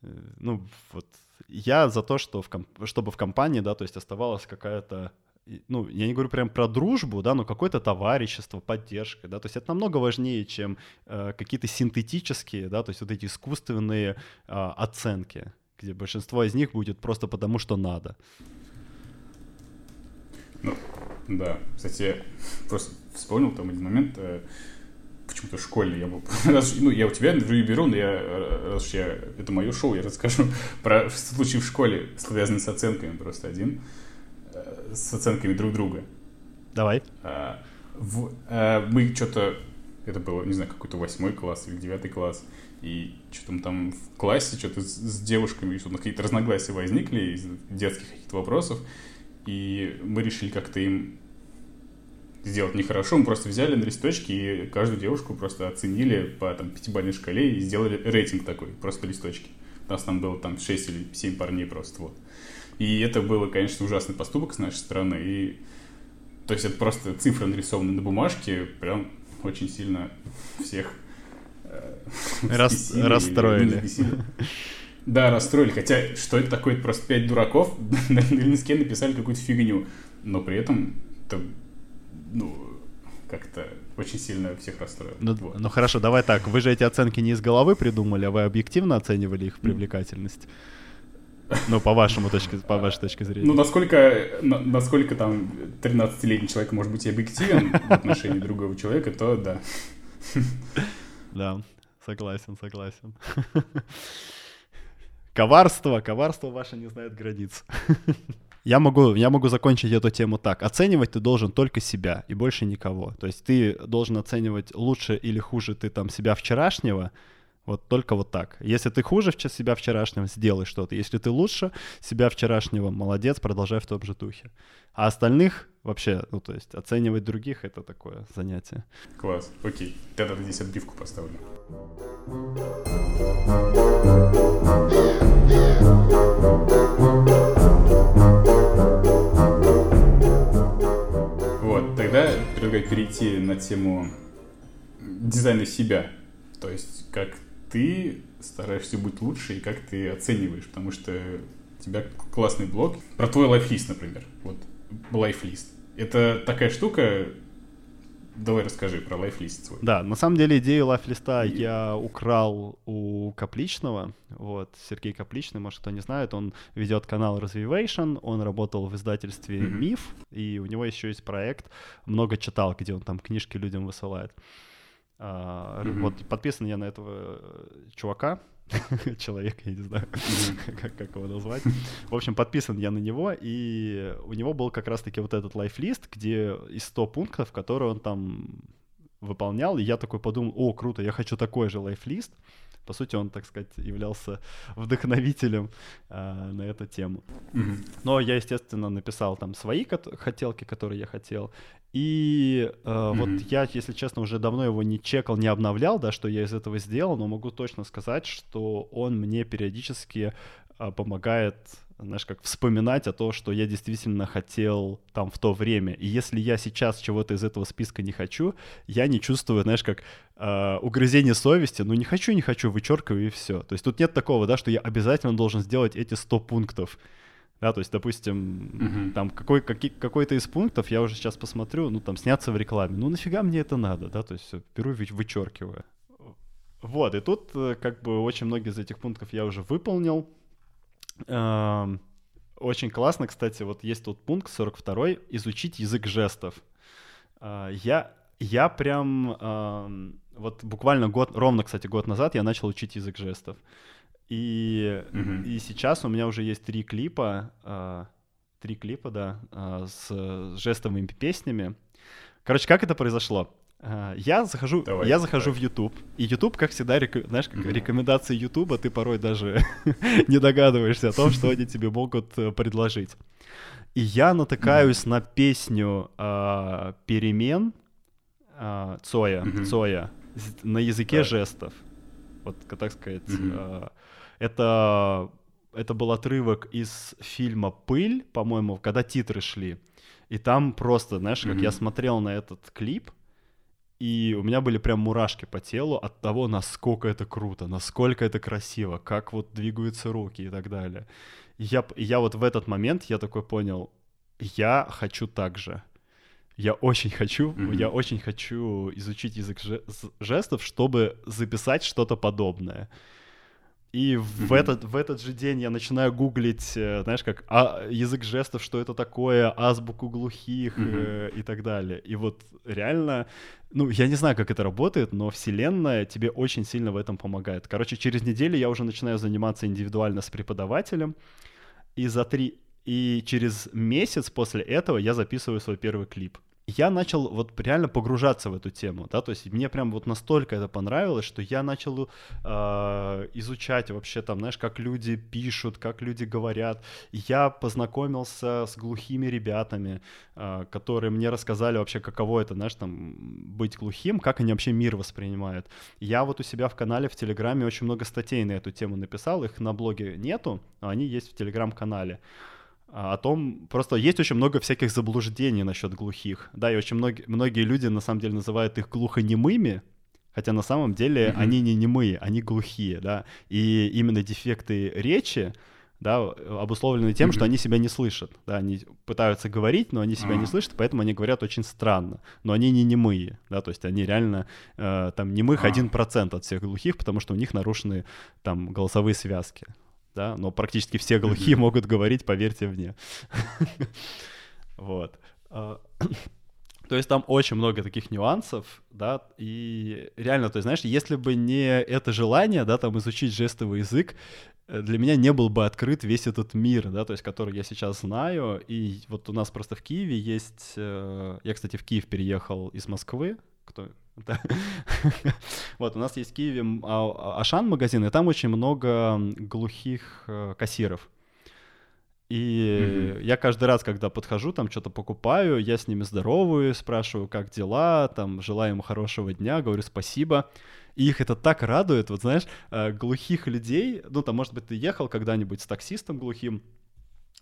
э, ну, вот, я за то, что в комп- чтобы в компании, да, то есть оставалась какая-то ну, я не говорю прям про дружбу, да, но какое-то товарищество, поддержка, да, то есть это намного важнее, чем э, какие-то синтетические, да, то есть вот эти искусственные э, оценки, где большинство из них будет просто потому, что надо. Ну, да, кстати, просто вспомнил там один момент, э, почему-то школьный, я был, [laughs] раз, ну, я у тебя интервью беру, но я, раз я, это мое шоу, я расскажу [laughs] про случай в школе, связанный с оценками просто один с оценками друг друга. Давай. А, в, а, мы что-то, это было, не знаю, какой-то восьмой класс или девятый класс, и что-то там в классе что-то с, с девушками, что-то какие-то разногласия возникли из детских каких-то вопросов, и мы решили как-то им сделать нехорошо, мы просто взяли на листочки и каждую девушку просто оценили по там, пятибалльной шкале и сделали рейтинг такой, просто листочки. У нас там было там 6 или 7 парней просто, вот. И это было, конечно, ужасный поступок с нашей стороны. И, то есть это просто цифры нарисованы на бумажке, прям очень сильно всех э, Рас, расстроили. Да, расстроили. Хотя, что это такое? Это просто пять дураков [laughs] на листке написали какую-то фигню. Но при этом это, ну, как-то очень сильно всех расстроило. Ну, вот. ну хорошо, давай так. Вы же эти оценки не из головы придумали, а вы объективно оценивали их привлекательность. Ну, по вашему точке, по вашей точке зрения. Ну, насколько, на, насколько там 13-летний человек может быть объективен в отношении другого человека, то да. Да, согласен, согласен. Коварство, коварство ваше не знает границ. Я могу, я могу закончить эту тему так. Оценивать ты должен только себя и больше никого. То есть ты должен оценивать лучше или хуже ты там себя вчерашнего, вот только вот так. Если ты хуже себя вчерашнего, сделай что-то. Если ты лучше себя вчерашнего, молодец, продолжай в том же духе. А остальных вообще, ну то есть оценивать других — это такое занятие. Класс, окей. Тогда здесь отбивку поставлю. Вот, тогда предлагаю перейти на тему дизайна себя. То есть, как ты стараешься быть лучше и как ты оцениваешь, потому что у тебя классный блог про твой лайфлист, например. Вот, лайфлист. Это такая штука, Давай расскажи про лайфлист свой. Да, на самом деле идею лайфлиста и... я украл у Капличного. Вот, Сергей Капличный, может, кто не знает, он ведет канал Развивation, он работал в издательстве mm-hmm. Миф, и у него еще есть проект «Много читал», где он там книжки людям высылает. Uh, mm-hmm. Вот подписан я на этого э, чувака. [laughs] человек, я не знаю, [laughs] как, как его назвать. В общем, подписан я на него, и у него был как раз-таки вот этот лайфлист, где из 100 пунктов, которые он там выполнял, и я такой подумал, о, круто, я хочу такой же лайфлист. По сути, он, так сказать, являлся вдохновителем э, на эту тему. Mm-hmm. Но я, естественно, написал там свои хотелки, которые я хотел. И э, mm-hmm. вот я, если честно, уже давно его не чекал, не обновлял, да, что я из этого сделал, но могу точно сказать, что он мне периодически э, помогает знаешь, как вспоминать о том, что я действительно хотел там в то время. И если я сейчас чего-то из этого списка не хочу, я не чувствую, знаешь, как э, угрызение совести, ну не хочу, не хочу, вычеркиваю и все. То есть тут нет такого, да, что я обязательно должен сделать эти 100 пунктов. Да, то есть, допустим, uh-huh. там какой, какой, какой-то из пунктов я уже сейчас посмотрю, ну там сняться в рекламе. Ну нафига мне это надо, да, то есть все, беру вычеркиваю. Вот, и тут э, как бы очень многие из этих пунктов я уже выполнил. Очень классно, кстати, вот есть тут пункт 42 «Изучить язык жестов». А, я, я прям, вот буквально год, ровно, кстати, год назад я начал учить язык жестов. И, mm-hmm. и сейчас у меня уже есть три клипа, а, три клипа, да, а, с жестовыми песнями. Короче, как это произошло? А, я захожу, давай, я захожу давай. в YouTube, и YouTube, как всегда, рек... знаешь, как mm-hmm. рекомендации YouTube, ты порой даже [laughs] не догадываешься о том, что они тебе могут э, предложить. И я натыкаюсь mm-hmm. на песню э, перемен э, Цоя, mm-hmm. Цоя на языке да. жестов. Вот, так сказать, mm-hmm. э, это это был отрывок из фильма "Пыль", по-моему, когда титры шли, и там просто, знаешь, как mm-hmm. я смотрел на этот клип и у меня были прям мурашки по телу от того, насколько это круто, насколько это красиво, как вот двигаются руки и так далее. И я, я вот в этот момент, я такой понял, я хочу так же. Я очень хочу, mm-hmm. я очень хочу изучить язык жестов, чтобы записать что-то подобное. И mm-hmm. в, этот, в этот же день я начинаю гуглить, э, знаешь, как а, язык жестов, что это такое, азбуку глухих mm-hmm. э, и так далее. И вот реально, ну, я не знаю, как это работает, но Вселенная тебе очень сильно в этом помогает. Короче, через неделю я уже начинаю заниматься индивидуально с преподавателем, и за три... И через месяц после этого я записываю свой первый клип я начал вот реально погружаться в эту тему, да, то есть мне прям вот настолько это понравилось, что я начал э, изучать вообще там, знаешь, как люди пишут, как люди говорят. Я познакомился с глухими ребятами, э, которые мне рассказали вообще, каково это, знаешь, там быть глухим, как они вообще мир воспринимают. Я вот у себя в канале в Телеграме очень много статей на эту тему написал, их на блоге нету, но они есть в Телеграм-канале. О том, просто есть очень много всяких заблуждений насчет глухих, да, и очень многие, многие люди на самом деле называют их глухонемыми, хотя на самом деле mm-hmm. они не немые, они глухие, да, и именно дефекты речи, да, обусловлены тем, mm-hmm. что они себя не слышат, да, они пытаются говорить, но они себя mm-hmm. не слышат, поэтому они говорят очень странно, но они не немые, да, то есть они реально, э, там, немых mm-hmm. 1% от всех глухих, потому что у них нарушены, там, голосовые связки, да, но практически все глухие могут говорить, поверьте мне. Вот. А, [clears throat] то есть там очень много таких нюансов, да, и реально, то есть, знаешь, если бы не это желание, да, там изучить жестовый язык, э, для меня не был бы открыт весь этот мир, да, то есть, который я сейчас знаю, и вот у нас просто в Киеве есть, э, я, кстати, в Киев переехал из Москвы, кто. [laughs] вот, у нас есть в Киеве а, Ашан магазин, и там очень много глухих э, кассиров. И mm-hmm. я каждый раз, когда подхожу, там что-то покупаю, я с ними здоровую, спрашиваю, как дела, там, желаю им хорошего дня, говорю спасибо. И их это так радует, вот знаешь, э, глухих людей, ну там, может быть, ты ехал когда-нибудь с таксистом глухим,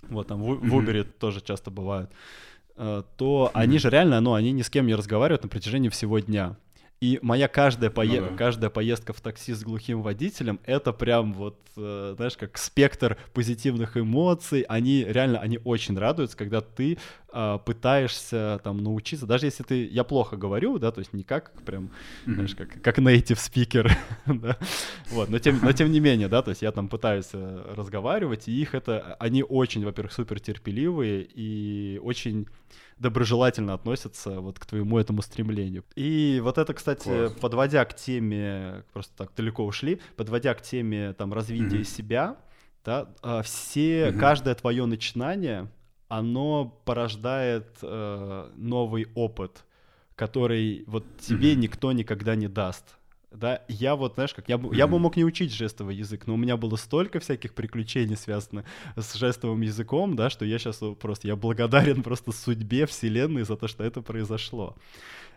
вот там в, mm-hmm. в Uber тоже часто бывает. Э, то они же реально, ну, они ни с кем не разговаривают на протяжении всего дня. И моя каждая, пое... ну, да. каждая поездка в такси с глухим водителем, это прям вот, э, знаешь, как спектр позитивных эмоций. Они реально, они очень радуются, когда ты а, пытаешься там научиться, даже если ты, я плохо говорю, да, то есть не как прям, mm-hmm. знаешь, как, как native speaker, [laughs] да, вот, но тем, но тем не менее, да, то есть я там пытаюсь э, разговаривать, и их это, они очень, во-первых, супер терпеливые и очень доброжелательно относятся вот к твоему этому стремлению. И вот это, кстати, Класс. подводя к теме, просто так далеко ушли, подводя к теме там развития mm-hmm. себя, да, а, все, mm-hmm. каждое твое начинание, оно порождает э, новый опыт, который вот тебе mm-hmm. никто никогда не даст. Да, я вот, знаешь, как я бы, я бы мог не учить жестовый язык, но у меня было столько всяких приключений, связанных с жестовым языком, да, что я сейчас просто, я благодарен [laughs] просто судьбе вселенной за то, что это произошло.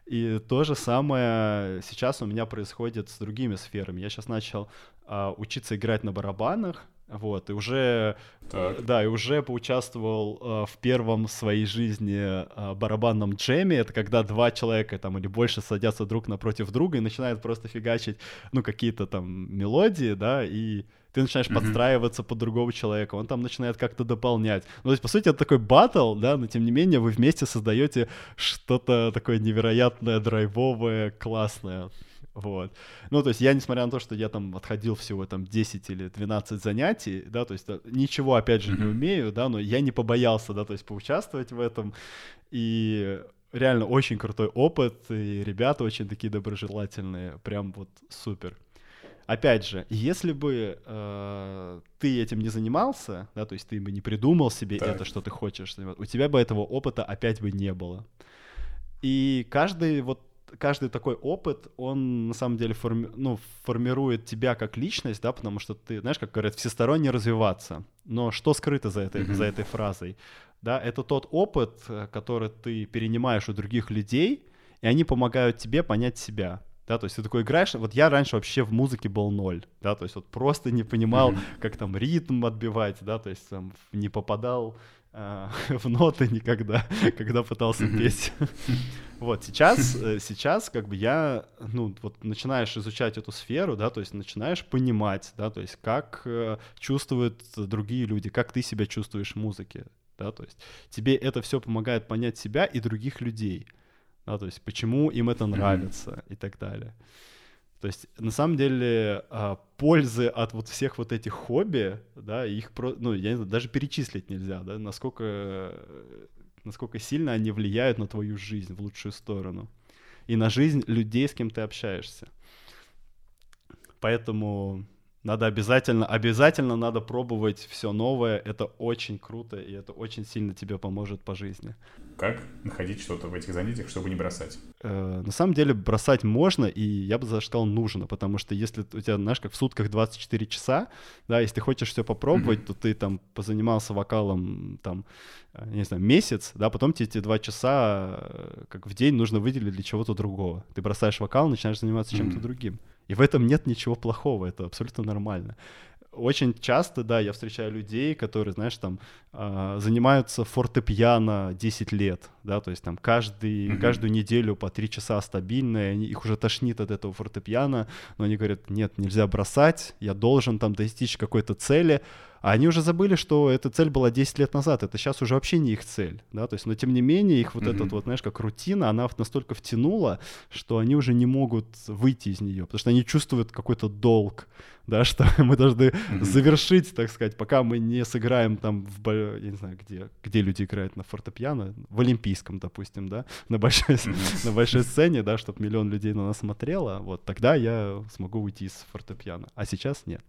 И то же самое сейчас у меня происходит с другими сферами. Я сейчас начал а, учиться играть на барабанах, вот, и уже, так. да, и уже поучаствовал э, в первом в своей жизни э, барабанном джеме. Это когда два человека там или больше садятся друг напротив друга и начинают просто фигачить, ну, какие-то там мелодии, да, и ты начинаешь mm-hmm. подстраиваться под другого человека, он там начинает как-то дополнять. Ну, то есть, по сути, это такой батл, да, но тем не менее вы вместе создаете что-то такое невероятное, драйвовое, классное. Вот. Ну, то есть я, несмотря на то, что я там отходил всего там 10 или 12 занятий, да, то есть да, ничего, опять же, не умею, да, но я не побоялся, да, то есть поучаствовать в этом. И реально очень крутой опыт, и ребята очень такие доброжелательные, прям вот супер. Опять же, если бы э, ты этим не занимался, да, то есть ты бы не придумал себе так. это, что ты хочешь, у тебя бы этого опыта опять бы не было. И каждый вот каждый такой опыт, он на самом деле форми, ну, формирует тебя как личность, да, потому что ты, знаешь, как говорят, всесторонне развиваться. Но что скрыто за этой, mm-hmm. за этой фразой? Да, это тот опыт, э, который ты перенимаешь у других людей, и они помогают тебе понять себя. Да, то есть ты такой играешь, вот я раньше вообще в музыке был ноль, да, то есть вот просто не понимал, mm-hmm. как там ритм отбивать, да, то есть там не попадал [laughs] в ноты никогда, [laughs] когда пытался петь. [laughs] вот, сейчас, э, сейчас как бы я, ну, вот начинаешь изучать эту сферу, да, то есть начинаешь понимать, да, то есть как э, чувствуют другие люди, как ты себя чувствуешь в музыке, да, то есть тебе это все помогает понять себя и других людей да, то есть почему им это нравится и так далее. То есть на самом деле а, пользы от вот всех вот этих хобби, да, их ну я не знаю, даже перечислить нельзя, да, насколько насколько сильно они влияют на твою жизнь в лучшую сторону и на жизнь людей, с кем ты общаешься. Поэтому надо обязательно, обязательно надо пробовать все новое. Это очень круто, и это очень сильно тебе поможет по жизни. Как находить что-то в этих занятиях, чтобы не бросать? Э, на самом деле бросать можно, и я бы даже сказал нужно, потому что если у тебя, знаешь, как в сутках 24 часа, да, если ты хочешь все попробовать, mm-hmm. то ты там позанимался вокалом там, э, не знаю, месяц, да, потом тебе эти два часа э, как в день нужно выделить для чего-то другого. Ты бросаешь вокал, начинаешь заниматься mm-hmm. чем-то другим. И в этом нет ничего плохого, это абсолютно нормально. Очень часто, да, я встречаю людей, которые, знаешь, там э, занимаются фортепиано 10 лет, да, то есть там каждый, mm-hmm. каждую неделю по 3 часа стабильно, и они, их уже тошнит от этого фортепиано, но они говорят, нет, нельзя бросать, я должен там достичь какой-то цели, а они уже забыли, что эта цель была 10 лет назад. Это сейчас уже вообще не их цель. Да? То есть, но тем не менее, их вот mm-hmm. этот вот, знаешь, как рутина, она настолько втянула, что они уже не могут выйти из нее, потому что они чувствуют какой-то долг, да, [laughs] что мы должны mm-hmm. завершить, так сказать, пока мы не сыграем там в, я не знаю, где, где люди играют на фортепиано, в Олимпийском, допустим, да, на большой, mm-hmm. на большой сцене, да, чтобы миллион людей на нас смотрело, вот тогда я смогу уйти из фортепиано, а сейчас нет.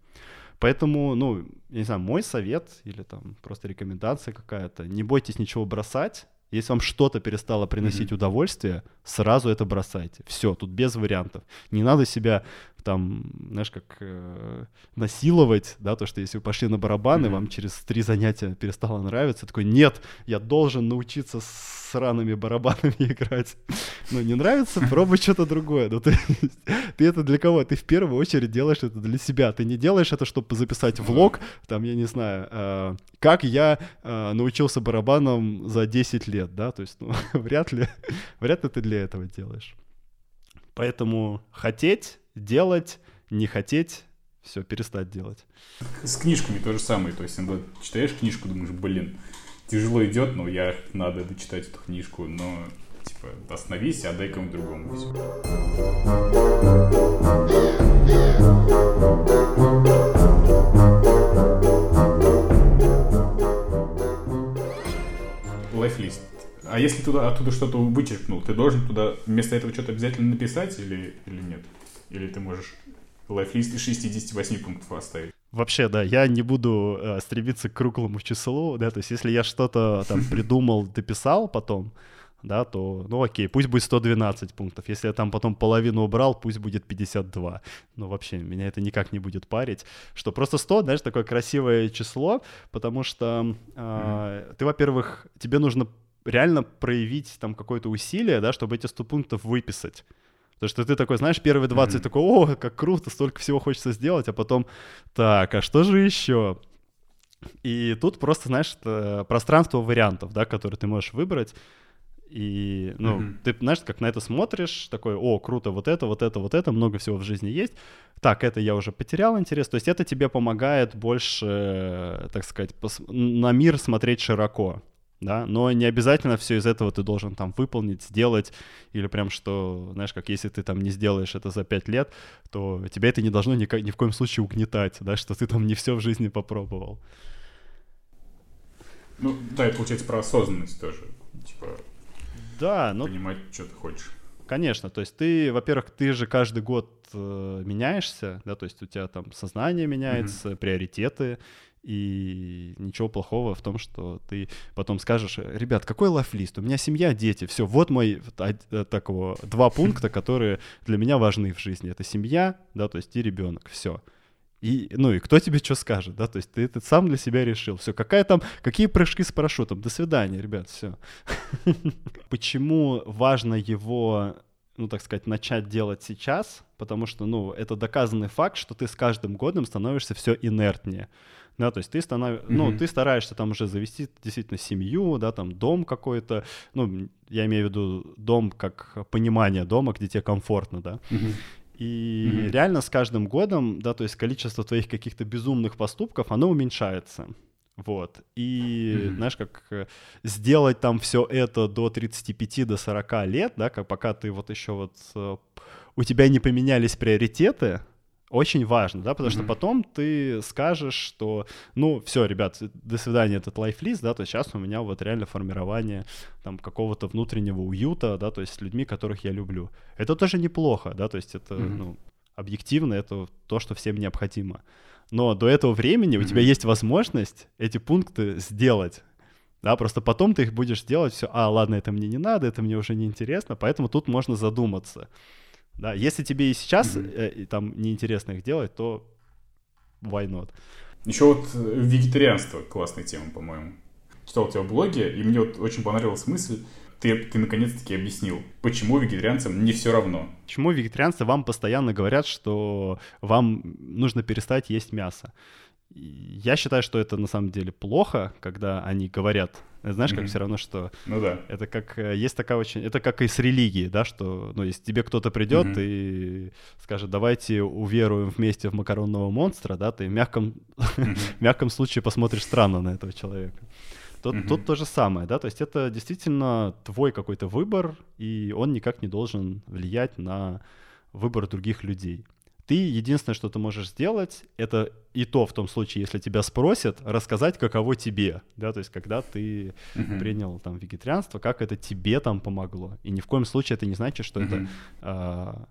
Поэтому, ну, я не знаю, мой совет или там просто рекомендация какая-то, не бойтесь ничего бросать, если вам что-то перестало приносить mm-hmm. удовольствие, сразу это бросайте. Все, тут без вариантов. Не надо себя там, знаешь, как э, насиловать, да, то, что если вы пошли на барабаны, mm-hmm. вам через три занятия перестало нравиться, такой, нет, я должен научиться с сраными барабанами [laughs] играть. Ну, не нравится, [laughs] пробуй что-то другое. Ну, ты, ты это для кого? Ты в первую очередь делаешь это для себя. Ты не делаешь это, чтобы записать влог, там, я не знаю, э, как я э, научился барабанам за 10 лет, да, то есть, ну, [laughs] вряд ли, вряд ли ты для этого делаешь. Поэтому хотеть делать, не хотеть, все, перестать делать. С книжками то же самое. То есть, иногда читаешь книжку, думаешь, блин, тяжело идет, но я надо дочитать эту книжку, но типа остановись, отдай кому-то другому. Лайфлист. А если туда, оттуда что-то вычеркнул, ты должен туда вместо этого что-то обязательно написать или, или нет? Или ты можешь лайфлист из 68 пунктов оставить? Вообще, да, я не буду э, стремиться к круглому числу, да, то есть если я что-то там [laughs] придумал, дописал потом, да, то, ну окей, пусть будет 112 пунктов. Если я там потом половину убрал, пусть будет 52. Ну вообще, меня это никак не будет парить. Что просто 100, знаешь, такое красивое число, потому что э, mm-hmm. ты, во-первых, тебе нужно реально проявить там какое-то усилие, да, чтобы эти 100 пунктов выписать. Потому что ты такой, знаешь, первые 20 mm-hmm. такой, о, как круто, столько всего хочется сделать, а потом, так, а что же еще? И тут просто, знаешь, пространство вариантов, да, которые ты можешь выбрать. И, ну, mm-hmm. ты, знаешь, как на это смотришь, такой, о, круто, вот это, вот это, вот это, много всего в жизни есть. Так, это я уже потерял интерес. То есть это тебе помогает больше, так сказать, пос- на мир смотреть широко да, но не обязательно все из этого ты должен там выполнить, сделать, или прям что, знаешь, как если ты там не сделаешь это за пять лет, то тебя это не должно ни, ни в коем случае угнетать, да, что ты там не все в жизни попробовал. Ну, да, это получается про осознанность тоже, типа, да, ну, понимать, что ты хочешь. Конечно, то есть ты, во-первых, ты же каждый год э, меняешься, да, то есть у тебя там сознание меняется, mm-hmm. приоритеты, и ничего плохого в том, что ты потом скажешь, ребят, какой лайфлист? У меня семья, дети, все, вот мой э, такого два [laughs] пункта, которые для меня важны в жизни. Это семья, да, то есть и ребенок, все. И, ну и кто тебе что скажет, да, то есть ты, ты сам для себя решил, все, какая там, какие прыжки с парашютом, до свидания, ребят, все. [laughs] Почему важно его, ну так сказать, начать делать сейчас? Потому что, ну, это доказанный факт, что ты с каждым годом становишься все инертнее да, то есть ты станов... mm-hmm. ну, ты стараешься там уже завести действительно семью, да, там дом какой-то, ну, я имею в виду дом как понимание дома, где тебе комфортно, да, mm-hmm. И mm-hmm. реально с каждым годом, да, то есть количество твоих каких-то безумных поступков, оно уменьшается. Вот. И, mm-hmm. знаешь, как э, сделать там все это до 35, до 40 лет, да, как пока ты вот еще вот э, у тебя не поменялись приоритеты, очень важно, да, потому mm-hmm. что потом ты скажешь, что, ну, все, ребят, до свидания, этот лайфлист, да, то есть сейчас у меня вот реально формирование там какого-то внутреннего уюта, да, то есть с людьми, которых я люблю. Это тоже неплохо, да, то есть это, mm-hmm. ну, объективно это то, что всем необходимо. Но до этого времени mm-hmm. у тебя есть возможность эти пункты сделать, да, просто потом ты их будешь делать все, а, ладно, это мне не надо, это мне уже не интересно, поэтому тут можно задуматься. Да, если тебе и сейчас mm-hmm. э, там неинтересно их делать, то why not? Еще вот э, вегетарианство классная тема, по-моему. Читал у тебя в блоге, и мне вот очень понравилась мысль, ты, ты наконец-таки объяснил, почему вегетарианцам не все равно. Почему вегетарианцы вам постоянно говорят, что вам нужно перестать есть мясо. Я считаю, что это на самом деле плохо, когда они говорят знаешь, как mm-hmm. все равно, что... Ну да. Это как... Э, есть такая очень... Это как и с религией, да, что, ну, если тебе кто-то придет mm-hmm. и скажет, давайте уверуем вместе в макаронного монстра, да, ты в мягком, mm-hmm. [laughs] в мягком случае посмотришь странно на этого человека. Тут, mm-hmm. тут то же самое, да, то есть это действительно твой какой-то выбор, и он никак не должен влиять на выбор других людей. Ты единственное, что ты можешь сделать, это и то в том случае, если тебя спросят, рассказать, каково тебе, да, то есть когда ты uh-huh. принял там вегетарианство, как это тебе там помогло. И ни в коем случае это не значит, что uh-huh. это а,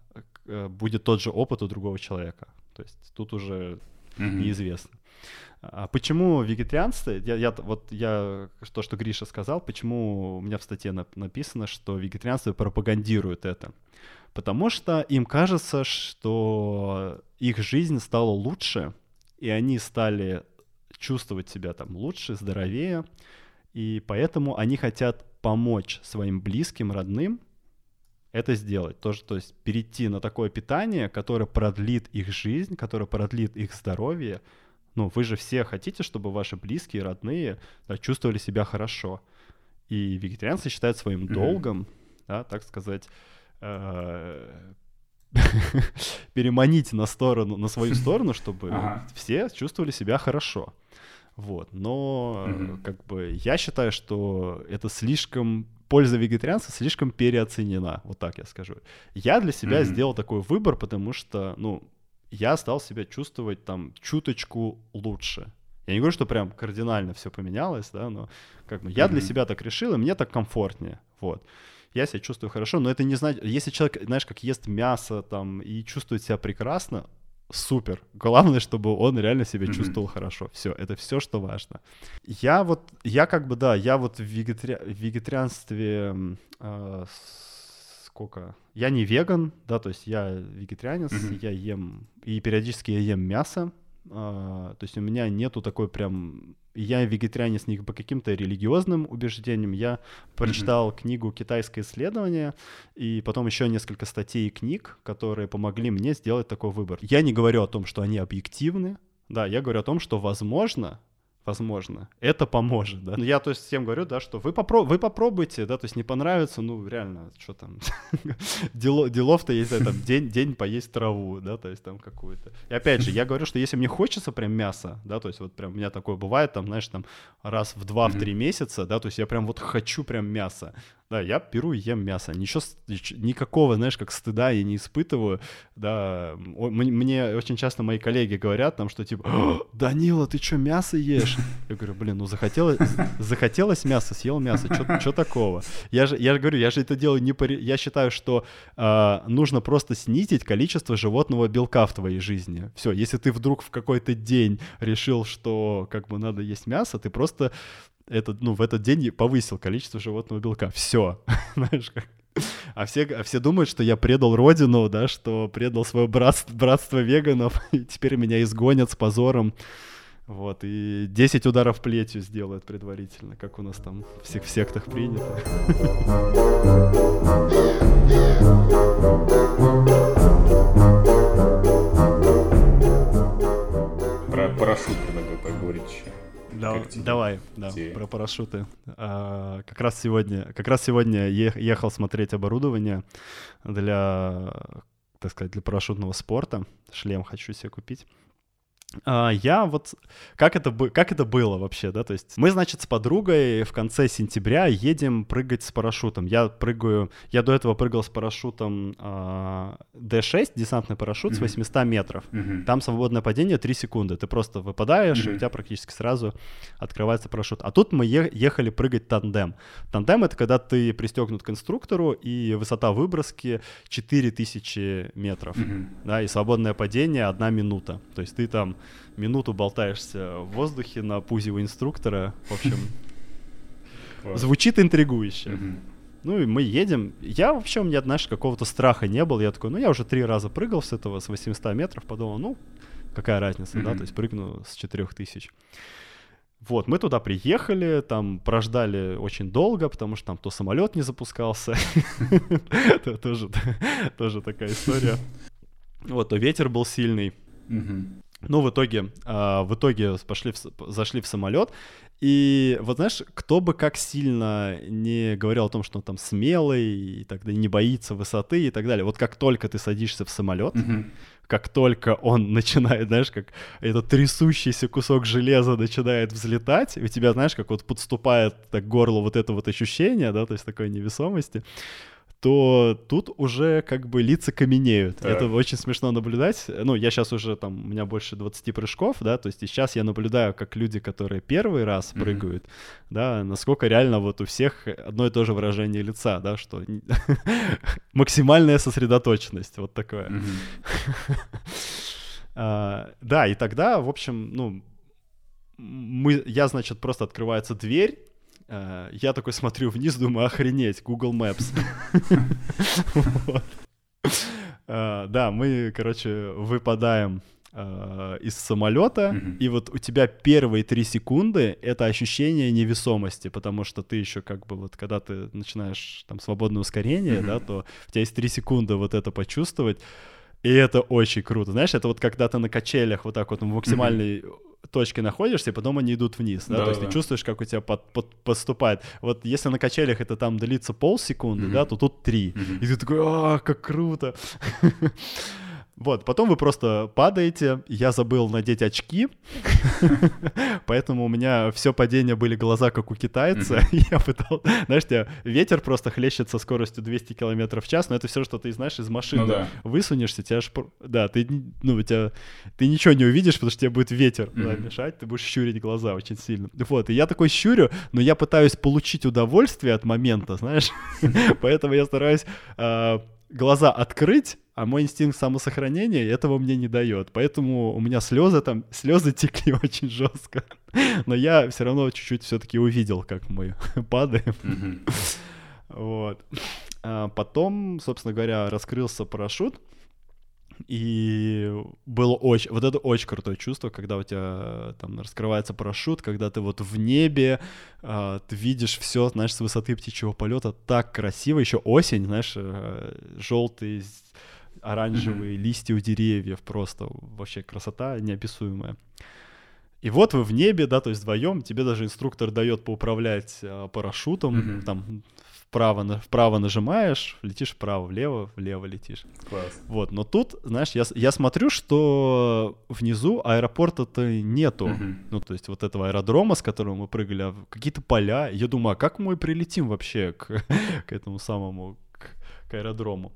а, будет тот же опыт у другого человека. То есть тут уже uh-huh. неизвестно. А почему вегетарианство? Я, я, вот я, то, что Гриша сказал, почему у меня в статье написано, что вегетарианство пропагандирует это потому что им кажется, что их жизнь стала лучше, и они стали чувствовать себя там лучше, здоровее, и поэтому они хотят помочь своим близким, родным это сделать. Тоже, то есть перейти на такое питание, которое продлит их жизнь, которое продлит их здоровье. Ну, вы же все хотите, чтобы ваши близкие, родные да, чувствовали себя хорошо. И вегетарианцы считают своим mm-hmm. долгом, да, так сказать, [laughs] переманить на сторону, на свою сторону, чтобы ага. все чувствовали себя хорошо. Вот, но mm-hmm. как бы я считаю, что это слишком польза вегетарианства слишком переоценена, вот так я скажу. Я для себя mm-hmm. сделал такой выбор, потому что, ну, я стал себя чувствовать там чуточку лучше. Я не говорю, что прям кардинально все поменялось, да, но как бы я mm-hmm. для себя так решил, и мне так комфортнее, вот. Я себя чувствую хорошо, но это не значит, если человек, знаешь, как ест мясо там и чувствует себя прекрасно, супер. Главное, чтобы он реально себя mm-hmm. чувствовал хорошо. Все, это все, что важно. Я вот, я как бы, да, я вот в, вегетари... в вегетарианстве э, сколько? Я не веган, да, то есть я вегетарианец, mm-hmm. я ем, и периодически я ем мясо, то есть у меня нету такой прям... Я вегетарианец не по каким-то религиозным убеждениям. Я прочитал mm-hmm. книгу «Китайское исследование» и потом еще несколько статей и книг, которые помогли мне сделать такой выбор. Я не говорю о том, что они объективны, да, я говорю о том, что, возможно, возможно, это поможет, да. Я, то есть, всем говорю, да, что вы, попро вы попробуйте, да, то есть не понравится, ну, реально, что там, [laughs] Дело, делов-то есть, да, там, [laughs] день, день поесть траву, да, то есть там какую-то. И опять же, я [laughs] говорю, что если мне хочется прям мяса, да, то есть вот прям у меня такое бывает, там, знаешь, там, раз в два-три месяца, да, то есть я прям вот хочу прям мяса, да, я беру и ем мясо. Ничего, никакого, знаешь, как стыда я не испытываю. Да, мне очень часто мои коллеги говорят там, что типа, Данила, ты что, мясо ешь? Я говорю, блин, ну захотелось, захотелось мясо, съел мясо, что такого? Я же, я же говорю, я же это делаю не по... Я считаю, что э, нужно просто снизить количество животного белка в твоей жизни. Все, если ты вдруг в какой-то день решил, что как бы надо есть мясо, ты просто этот, ну, в этот день повысил количество животного белка. Все. [laughs] Знаешь, как... А все, а все думают, что я предал родину, да, что предал свое братство, братство веганов, [laughs] и теперь меня изгонят с позором. Вот, и 10 ударов плетью сделают предварительно, как у нас там всех в сектах принято. Про парашют предлагаю поговорить еще. Да, давай, да, про парашюты. А, как раз сегодня, как раз сегодня ехал смотреть оборудование для, так сказать, для парашютного спорта. Шлем хочу себе купить. А, я вот... Как это, как это было вообще, да? То есть мы, значит, с подругой в конце сентября едем прыгать с парашютом. Я прыгаю... Я до этого прыгал с парашютом а, D6, десантный парашют mm-hmm. с 800 метров. Mm-hmm. Там свободное падение 3 секунды. Ты просто выпадаешь, mm-hmm. и у тебя практически сразу открывается парашют. А тут мы ехали прыгать тандем. Тандем — это когда ты пристегнут к инструктору, и высота выброски 4000 метров. Mm-hmm. Да, и свободное падение — одна минута. То есть ты там минуту болтаешься в воздухе на пузе у инструктора. В общем, звучит интригующе. Ну и мы едем. Я вообще, у меня, знаешь, какого-то страха не было. Я такой, ну я уже три раза прыгал с этого, с 800 метров, подумал, ну, какая разница, да, то есть прыгну с 4000. Вот, мы туда приехали, там прождали очень долго, потому что там то самолет не запускался. Тоже такая история. [laughs] Вот, то ветер был сильный. Ну, в итоге, э, в итоге пошли в, зашли в самолет, и вот знаешь, кто бы как сильно не говорил о том, что он там смелый, и тогда не боится высоты и так далее. Вот как только ты садишься в самолет, mm-hmm. как только он [laughs] начинает, знаешь, как этот трясущийся кусок железа начинает взлетать, у тебя, знаешь, как вот подступает так, к горлу вот это вот ощущение, да, то есть такой невесомости, то тут уже как бы лица каменеют. Так. Это очень смешно наблюдать. Ну, я сейчас уже там, у меня больше 20 прыжков, да, то есть и сейчас я наблюдаю, как люди, которые первый раз mm-hmm. прыгают, да, насколько реально вот у всех одно и то же выражение лица, да, что [laughs] максимальная сосредоточенность, вот такое. [laughs] А, да, и тогда, в общем, ну, мы, я, значит, просто открывается дверь, я такой смотрю вниз, думаю, охренеть, Google Maps. [laughs] Э, да, мы, короче, выпадаем э, из самолета, и вот у тебя первые три секунды это ощущение невесомости, потому что ты еще как бы вот когда ты начинаешь там свободное ускорение, да, то у тебя есть три секунды вот это почувствовать, и это очень круто. Знаешь, это вот когда ты на качелях вот так вот в максимальной точке находишься, и потом они идут вниз, да, да то есть да. ты чувствуешь, как у тебя под, под, подступает. Вот если на качелях это там длится полсекунды, mm-hmm. да, то тут три. Mm-hmm. И ты такой, а, как круто. [laughs] Вот, потом вы просто падаете, я забыл надеть очки, [laughs] поэтому у меня все падение были глаза, как у китайца, [laughs] я пытал, знаешь, тебя ветер просто хлещет со скоростью 200 км в час, но это все, что ты, знаешь, из машины ну, высунешься, тебя аж, да, ты, ну, тебя, ты ничего не увидишь, потому что тебе будет ветер мешать, ты будешь щурить глаза очень сильно. Вот, и я такой щурю, но я пытаюсь получить удовольствие от момента, знаешь, [laughs] поэтому я стараюсь а, глаза открыть, а мой инстинкт самосохранения этого мне не дает. Поэтому у меня слезы там, слезы текли [laughs] очень жестко. Но я все равно чуть-чуть все-таки увидел, как мы [laughs] падаем. Вот. А потом, собственно говоря, раскрылся парашют. И было очень, вот это очень крутое чувство, когда у тебя там раскрывается парашют, когда ты вот в небе, э, ты видишь все, знаешь, с высоты птичьего полета, так красиво, еще осень, знаешь, э, желтые, оранжевые mm-hmm. листья у деревьев, просто вообще красота неописуемая. И вот вы в небе, да, то есть вдвоем, тебе даже инструктор дает поуправлять э, парашютом, mm-hmm. там вправо, вправо нажимаешь, летишь вправо, влево, влево летишь. Класс. Вот, но тут, знаешь, я, я смотрю, что внизу аэропорта-то нету. Uh-huh. Ну, то есть вот этого аэродрома, с которого мы прыгали, а какие-то поля. Я думаю, а как мы прилетим вообще [laughs] к, к этому самому, к, к аэродрому?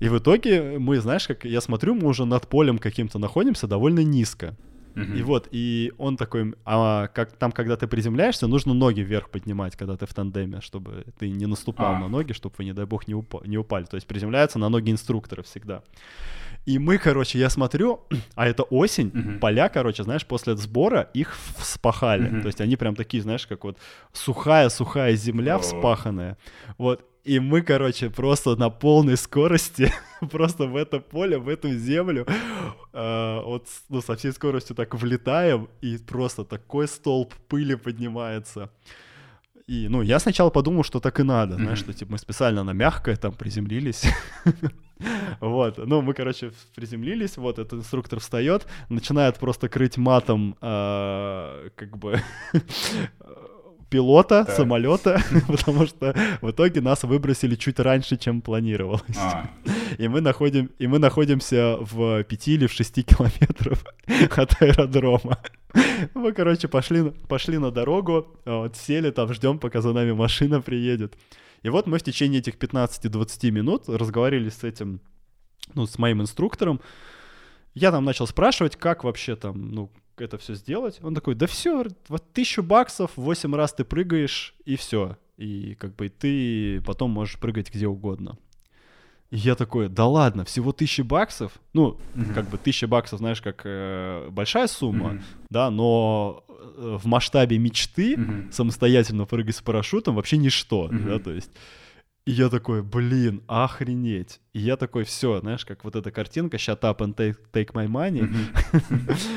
И в итоге мы, знаешь, как я смотрю, мы уже над полем каким-то находимся довольно низко. И вот, и он такой, а как там, когда ты приземляешься, нужно ноги вверх поднимать, когда ты в тандеме, чтобы ты не наступал а. на ноги, чтобы вы, не дай бог, не, упа- не упали. То есть приземляется на ноги инструктора всегда. И мы, короче, я смотрю, [clears throat] а это осень, uh-huh. поля, короче, знаешь, после сбора их вспахали. Uh-huh. То есть они прям такие, знаешь, как вот сухая-сухая земля oh. вспаханная. Вот. И мы, короче, просто на полной скорости, [laughs] просто в это поле, в эту землю, э, вот ну, со всей скоростью так влетаем, и просто такой столб пыли поднимается. И, ну, я сначала подумал, что так и надо, знаешь, что, типа, мы специально на мягкое там приземлились. [laughs] Вот, ну, мы, короче, приземлились, вот, этот инструктор встает, начинает просто крыть матом, э, как бы, [laughs] пилота так. самолета, [laughs] потому что в итоге нас выбросили чуть раньше, чем планировалось. А. [laughs] И мы находим, и мы находимся в 5 или в 6 километров [laughs] от аэродрома. Мы, короче, пошли, пошли на дорогу, вот, сели там, ждем, пока за нами машина приедет. И вот мы в течение этих 15-20 минут разговаривали с этим, ну, с моим инструктором. Я там начал спрашивать, как вообще там, ну, это все сделать. Он такой, да все, вот тысячу баксов, восемь раз ты прыгаешь, и все. И как бы ты потом можешь прыгать где угодно. И я такой, да ладно, всего тысячи баксов? Ну, mm-hmm. как бы тысяча баксов, знаешь, как э, большая сумма, mm-hmm. да, но э, в масштабе мечты mm-hmm. самостоятельно прыгать с парашютом вообще ничто, mm-hmm. да, то есть... И я такой, блин, охренеть. И я такой, все, знаешь, как вот эта картинка, shut up and take, take my money.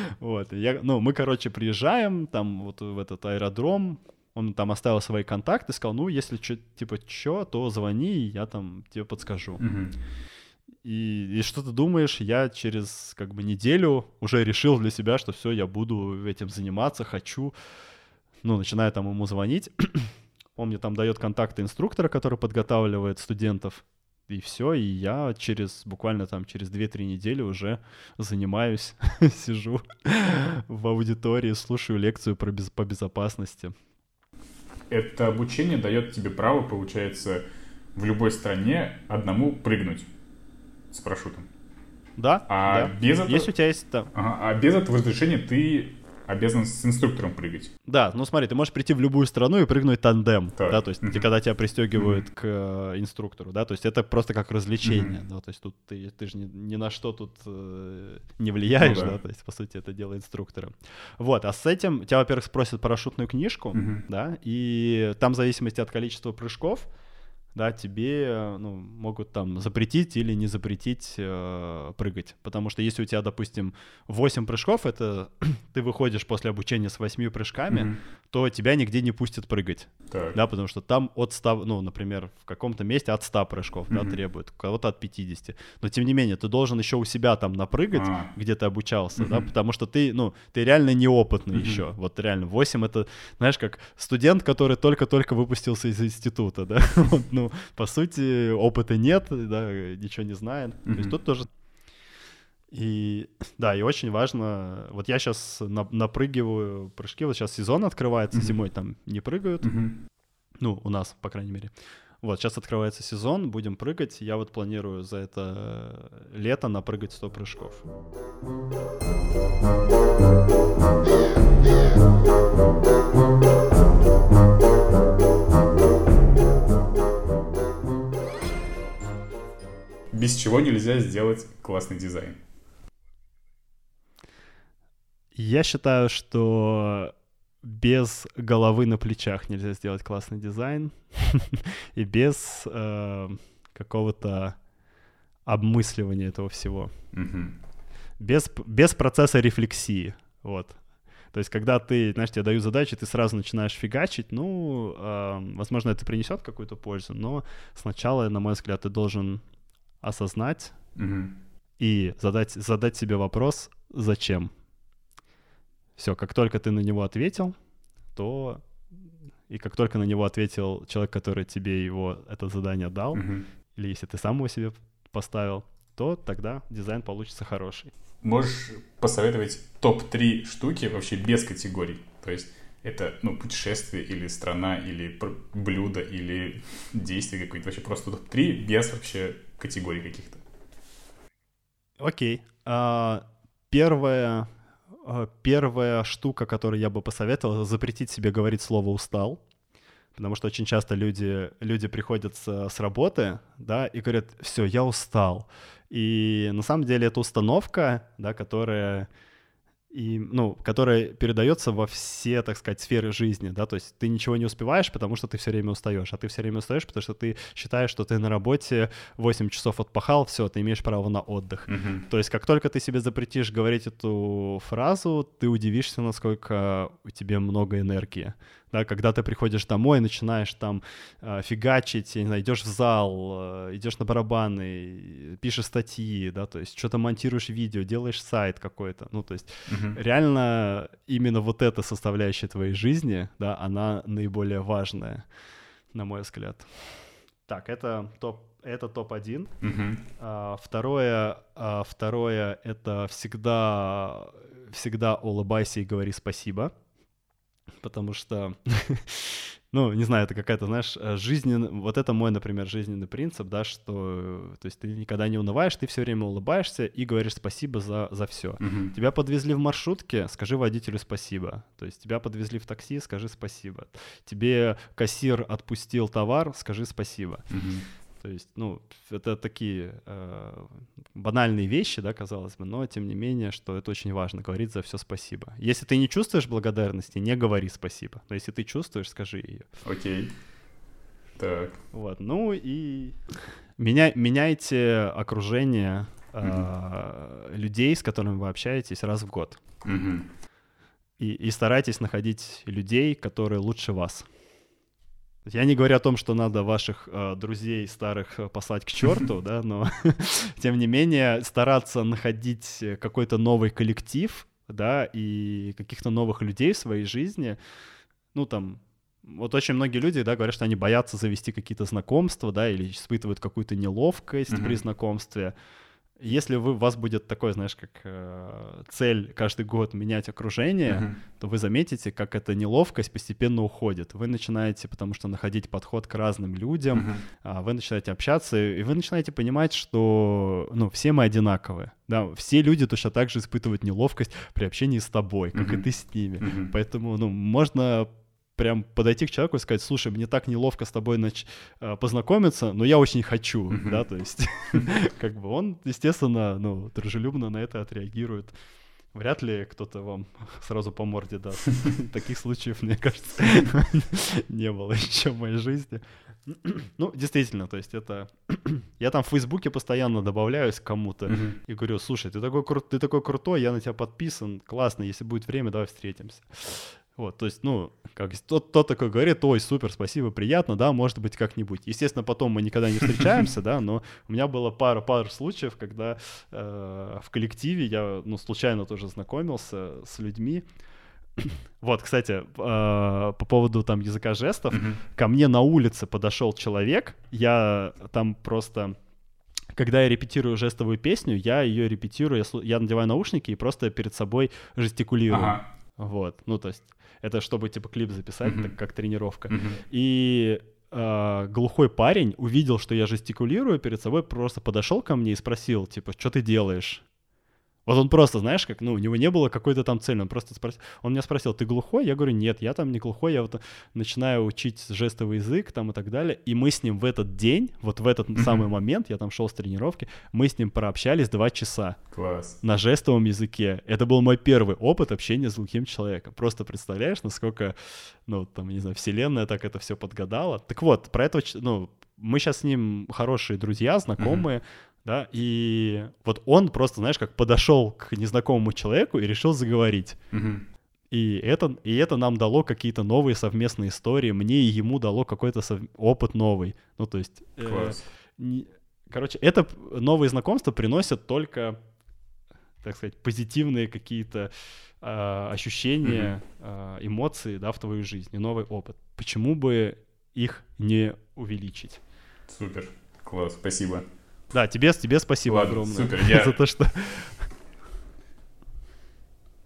[laughs] вот, я, ну, мы, короче, приезжаем там вот в этот аэродром, он там оставил свои контакты, сказал, ну, если что, типа, что, то звони, я там тебе подскажу. И, и что ты думаешь, я через как бы неделю уже решил для себя, что все, я буду этим заниматься, хочу. Ну, начинаю там ему звонить. Он мне там дает контакты инструктора, который подготавливает студентов. И все, и я через буквально там через 2-3 недели уже занимаюсь, [laughs] сижу в аудитории, слушаю лекцию про без, по безопасности. Это обучение дает тебе право, получается, в любой стране одному прыгнуть с парашютом. Да. А да. без этого. Если у тебя есть там. Ага, а без этого разрешения ты обязан с инструктором прыгать. Да, ну смотри, ты можешь прийти в любую страну и прыгнуть тандем, так. да, то есть mm-hmm. когда тебя пристегивают mm-hmm. к э, инструктору, да, то есть это просто как развлечение, mm-hmm. да, то есть тут ты, ты же ни, ни на что тут э, не влияешь, ну, да. да, то есть по сути это дело инструктора. Вот, а с этим тебя, во-первых, спросят парашютную книжку, mm-hmm. да, и там в зависимости от количества прыжков, да, тебе ну, могут там запретить или не запретить э, прыгать. Потому что если у тебя, допустим, 8 прыжков, это [clears throat] ты выходишь после обучения с 8 прыжками, mm-hmm. То тебя нигде не пустят прыгать. Так. Да, потому что там от 100, ну, например, в каком-то месте от 100 прыжков, mm-hmm. да, требуют, у кого-то от 50. Но тем не менее, ты должен еще у себя там напрыгать, а. где ты обучался, mm-hmm. да, потому что ты, ну, ты реально неопытный mm-hmm. еще. Вот реально, 8 это, знаешь, как студент, который только-только выпустился из института, да, [laughs] ну, по сути, опыта нет, да, ничего не знает. Mm-hmm. То есть тут тоже И [laughs] да, и очень важно, вот я сейчас на, напрыгиваю прыжки, вот сейчас сезон открывается, mm-hmm. зимой там не прыгают, mm-hmm. ну, у нас, по крайней мере. Вот, сейчас открывается сезон, будем прыгать. Я вот планирую за это лето напрыгать 100 прыжков. Без чего нельзя сделать классный дизайн? Я считаю, что без головы на плечах нельзя сделать классный дизайн [laughs] и без э, какого-то обмысливания этого всего. Без, без процесса рефлексии. Вот. То есть, когда ты, знаешь, тебе дают задачи, ты сразу начинаешь фигачить, ну, э, возможно, это принесет какую-то пользу, но сначала, на мой взгляд, ты должен осознать mm-hmm. и задать, задать себе вопрос, зачем. Все, как только ты на него ответил, то и как только на него ответил человек, который тебе его это задание дал, mm-hmm. или если ты сам его себе поставил, то тогда дизайн получится хороший. Можешь посоветовать топ-3 штуки вообще без категорий? То есть это ну, путешествие или страна, или блюдо, или действие какое-то. Вообще просто топ-3 без вообще категорий каких-то. Окей. А, первое а, первая штука, которую я бы посоветовал, запретить себе говорить слово «устал». Потому что очень часто люди, люди приходят с, с работы, да, и говорят, все, я устал. И на самом деле это установка, да, которая и, ну, которая передается во все, так сказать, сферы жизни, да, то есть ты ничего не успеваешь, потому что ты все время устаешь, а ты все время устаешь, потому что ты считаешь, что ты на работе 8 часов отпахал, все, ты имеешь право на отдых. Mm-hmm. То есть как только ты себе запретишь говорить эту фразу, ты удивишься, насколько у тебя много энергии да, когда ты приходишь домой, начинаешь там э, фигачить, я не знаю, идешь в зал, э, идешь на барабаны, пишешь статьи, да, то есть что-то монтируешь видео, делаешь сайт какой-то, ну, то есть угу. реально именно вот эта составляющая твоей жизни, да, она наиболее важная, на мой взгляд. Так, это топ это топ-1. Uh-huh. А, второе, а, второе — это всегда, всегда улыбайся и говори спасибо [laughs] потому что, [laughs] ну, не знаю, это какая-то, знаешь, э, жизненный, вот это мой, например, жизненный принцип, да, что, то есть ты никогда не унываешь, ты все время улыбаешься и говоришь спасибо за, за все. Угу. Тебя подвезли в маршрутке, скажи водителю спасибо. То есть тебя подвезли в такси, скажи спасибо. Тебе кассир отпустил товар, скажи спасибо. Угу. То есть, ну, это такие э, банальные вещи, да, казалось бы, но тем не менее, что это очень важно, говорить за все спасибо. Если ты не чувствуешь благодарности, не говори спасибо. Но если ты чувствуешь, скажи ее. Окей. Так. Вот, ну и меня, меняйте окружение э, mm-hmm. людей, с которыми вы общаетесь раз в год. Mm-hmm. И, и старайтесь находить людей, которые лучше вас. Я не говорю о том, что надо ваших э, друзей старых э, послать к черту, [laughs] да, но [laughs] тем не менее стараться находить какой-то новый коллектив, да, и каких-то новых людей в своей жизни, ну там, вот очень многие люди, да, говорят, что они боятся завести какие-то знакомства, да, или испытывают какую-то неловкость mm-hmm. при знакомстве. Если вы, у вас будет такой, знаешь, как э, цель каждый год менять окружение, uh-huh. то вы заметите, как эта неловкость постепенно уходит. Вы начинаете, потому что находить подход к разным людям, uh-huh. вы начинаете общаться, и вы начинаете понимать, что, ну, все мы одинаковые. Да, все люди точно так же испытывают неловкость при общении с тобой, как uh-huh. и ты с ними. Uh-huh. Поэтому, ну, можно прям подойти к человеку и сказать, слушай, мне так неловко с тобой нач... Э, познакомиться, но я очень хочу, mm-hmm. да, то есть [laughs] как бы он, естественно, ну, дружелюбно на это отреагирует. Вряд ли кто-то вам сразу по морде даст. [laughs] Таких случаев, мне кажется, [laughs] не было еще в моей жизни. Ну, действительно, то есть это... [clears throat] Я там в Фейсбуке постоянно добавляюсь к кому-то и говорю, слушай, ты такой, кру... ты такой крутой, я на тебя подписан, классно, если будет время, давай встретимся. Вот, то есть, ну, как тот, тот такой говорит, ой, супер, спасибо, приятно, да, может быть, как-нибудь. Естественно, потом мы никогда не встречаемся, да, но у меня было пара, пара случаев, когда э, в коллективе я, ну, случайно тоже знакомился с людьми. Вот, кстати, э, по поводу там языка жестов, ко мне на улице подошел человек, я там просто когда я репетирую жестовую песню, я ее репетирую, я, я надеваю наушники и просто перед собой жестикулирую. Ага. Вот, ну то есть это чтобы типа клип записать, mm-hmm. так как тренировка. Mm-hmm. И э, глухой парень увидел, что я жестикулирую перед собой, просто подошел ко мне и спросил, типа, что ты делаешь? Вот он просто, знаешь, как, ну, у него не было какой-то там цели, он просто спросил, он меня спросил, ты глухой? Я говорю, нет, я там не глухой, я вот начинаю учить жестовый язык там и так далее, и мы с ним в этот день, вот в этот mm-hmm. самый момент, я там шел с тренировки, мы с ним прообщались два часа. Класс. На жестовом языке. Это был мой первый опыт общения с глухим человеком. Просто представляешь, насколько, ну, там, не знаю, вселенная так это все подгадала. Так вот, про этого, ну, мы сейчас с ним хорошие друзья, знакомые, mm-hmm да, и вот он просто, знаешь, как подошел к незнакомому человеку и решил заговорить. Угу. И это, и это нам дало какие-то новые совместные истории, мне и ему дало какой-то сов... опыт новый. Ну, то есть... Э, не... Короче, это новые знакомства приносят только, так сказать, позитивные какие-то э, ощущения, mm-hmm. э, эмоции, да, в твою жизнь, и новый опыт. Почему бы их не увеличить? Супер, класс, спасибо. Да, тебе, тебе спасибо Ладно, огромное супер, [laughs] я... за то, что...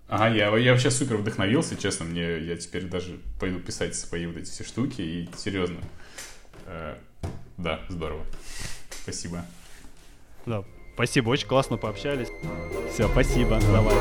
Ага, я, я вообще супер вдохновился, честно, мне я теперь даже пойду писать свои вот эти все штуки, и серьезно, э, да, здорово, спасибо. Да, спасибо, очень классно пообщались. Все, спасибо, давай.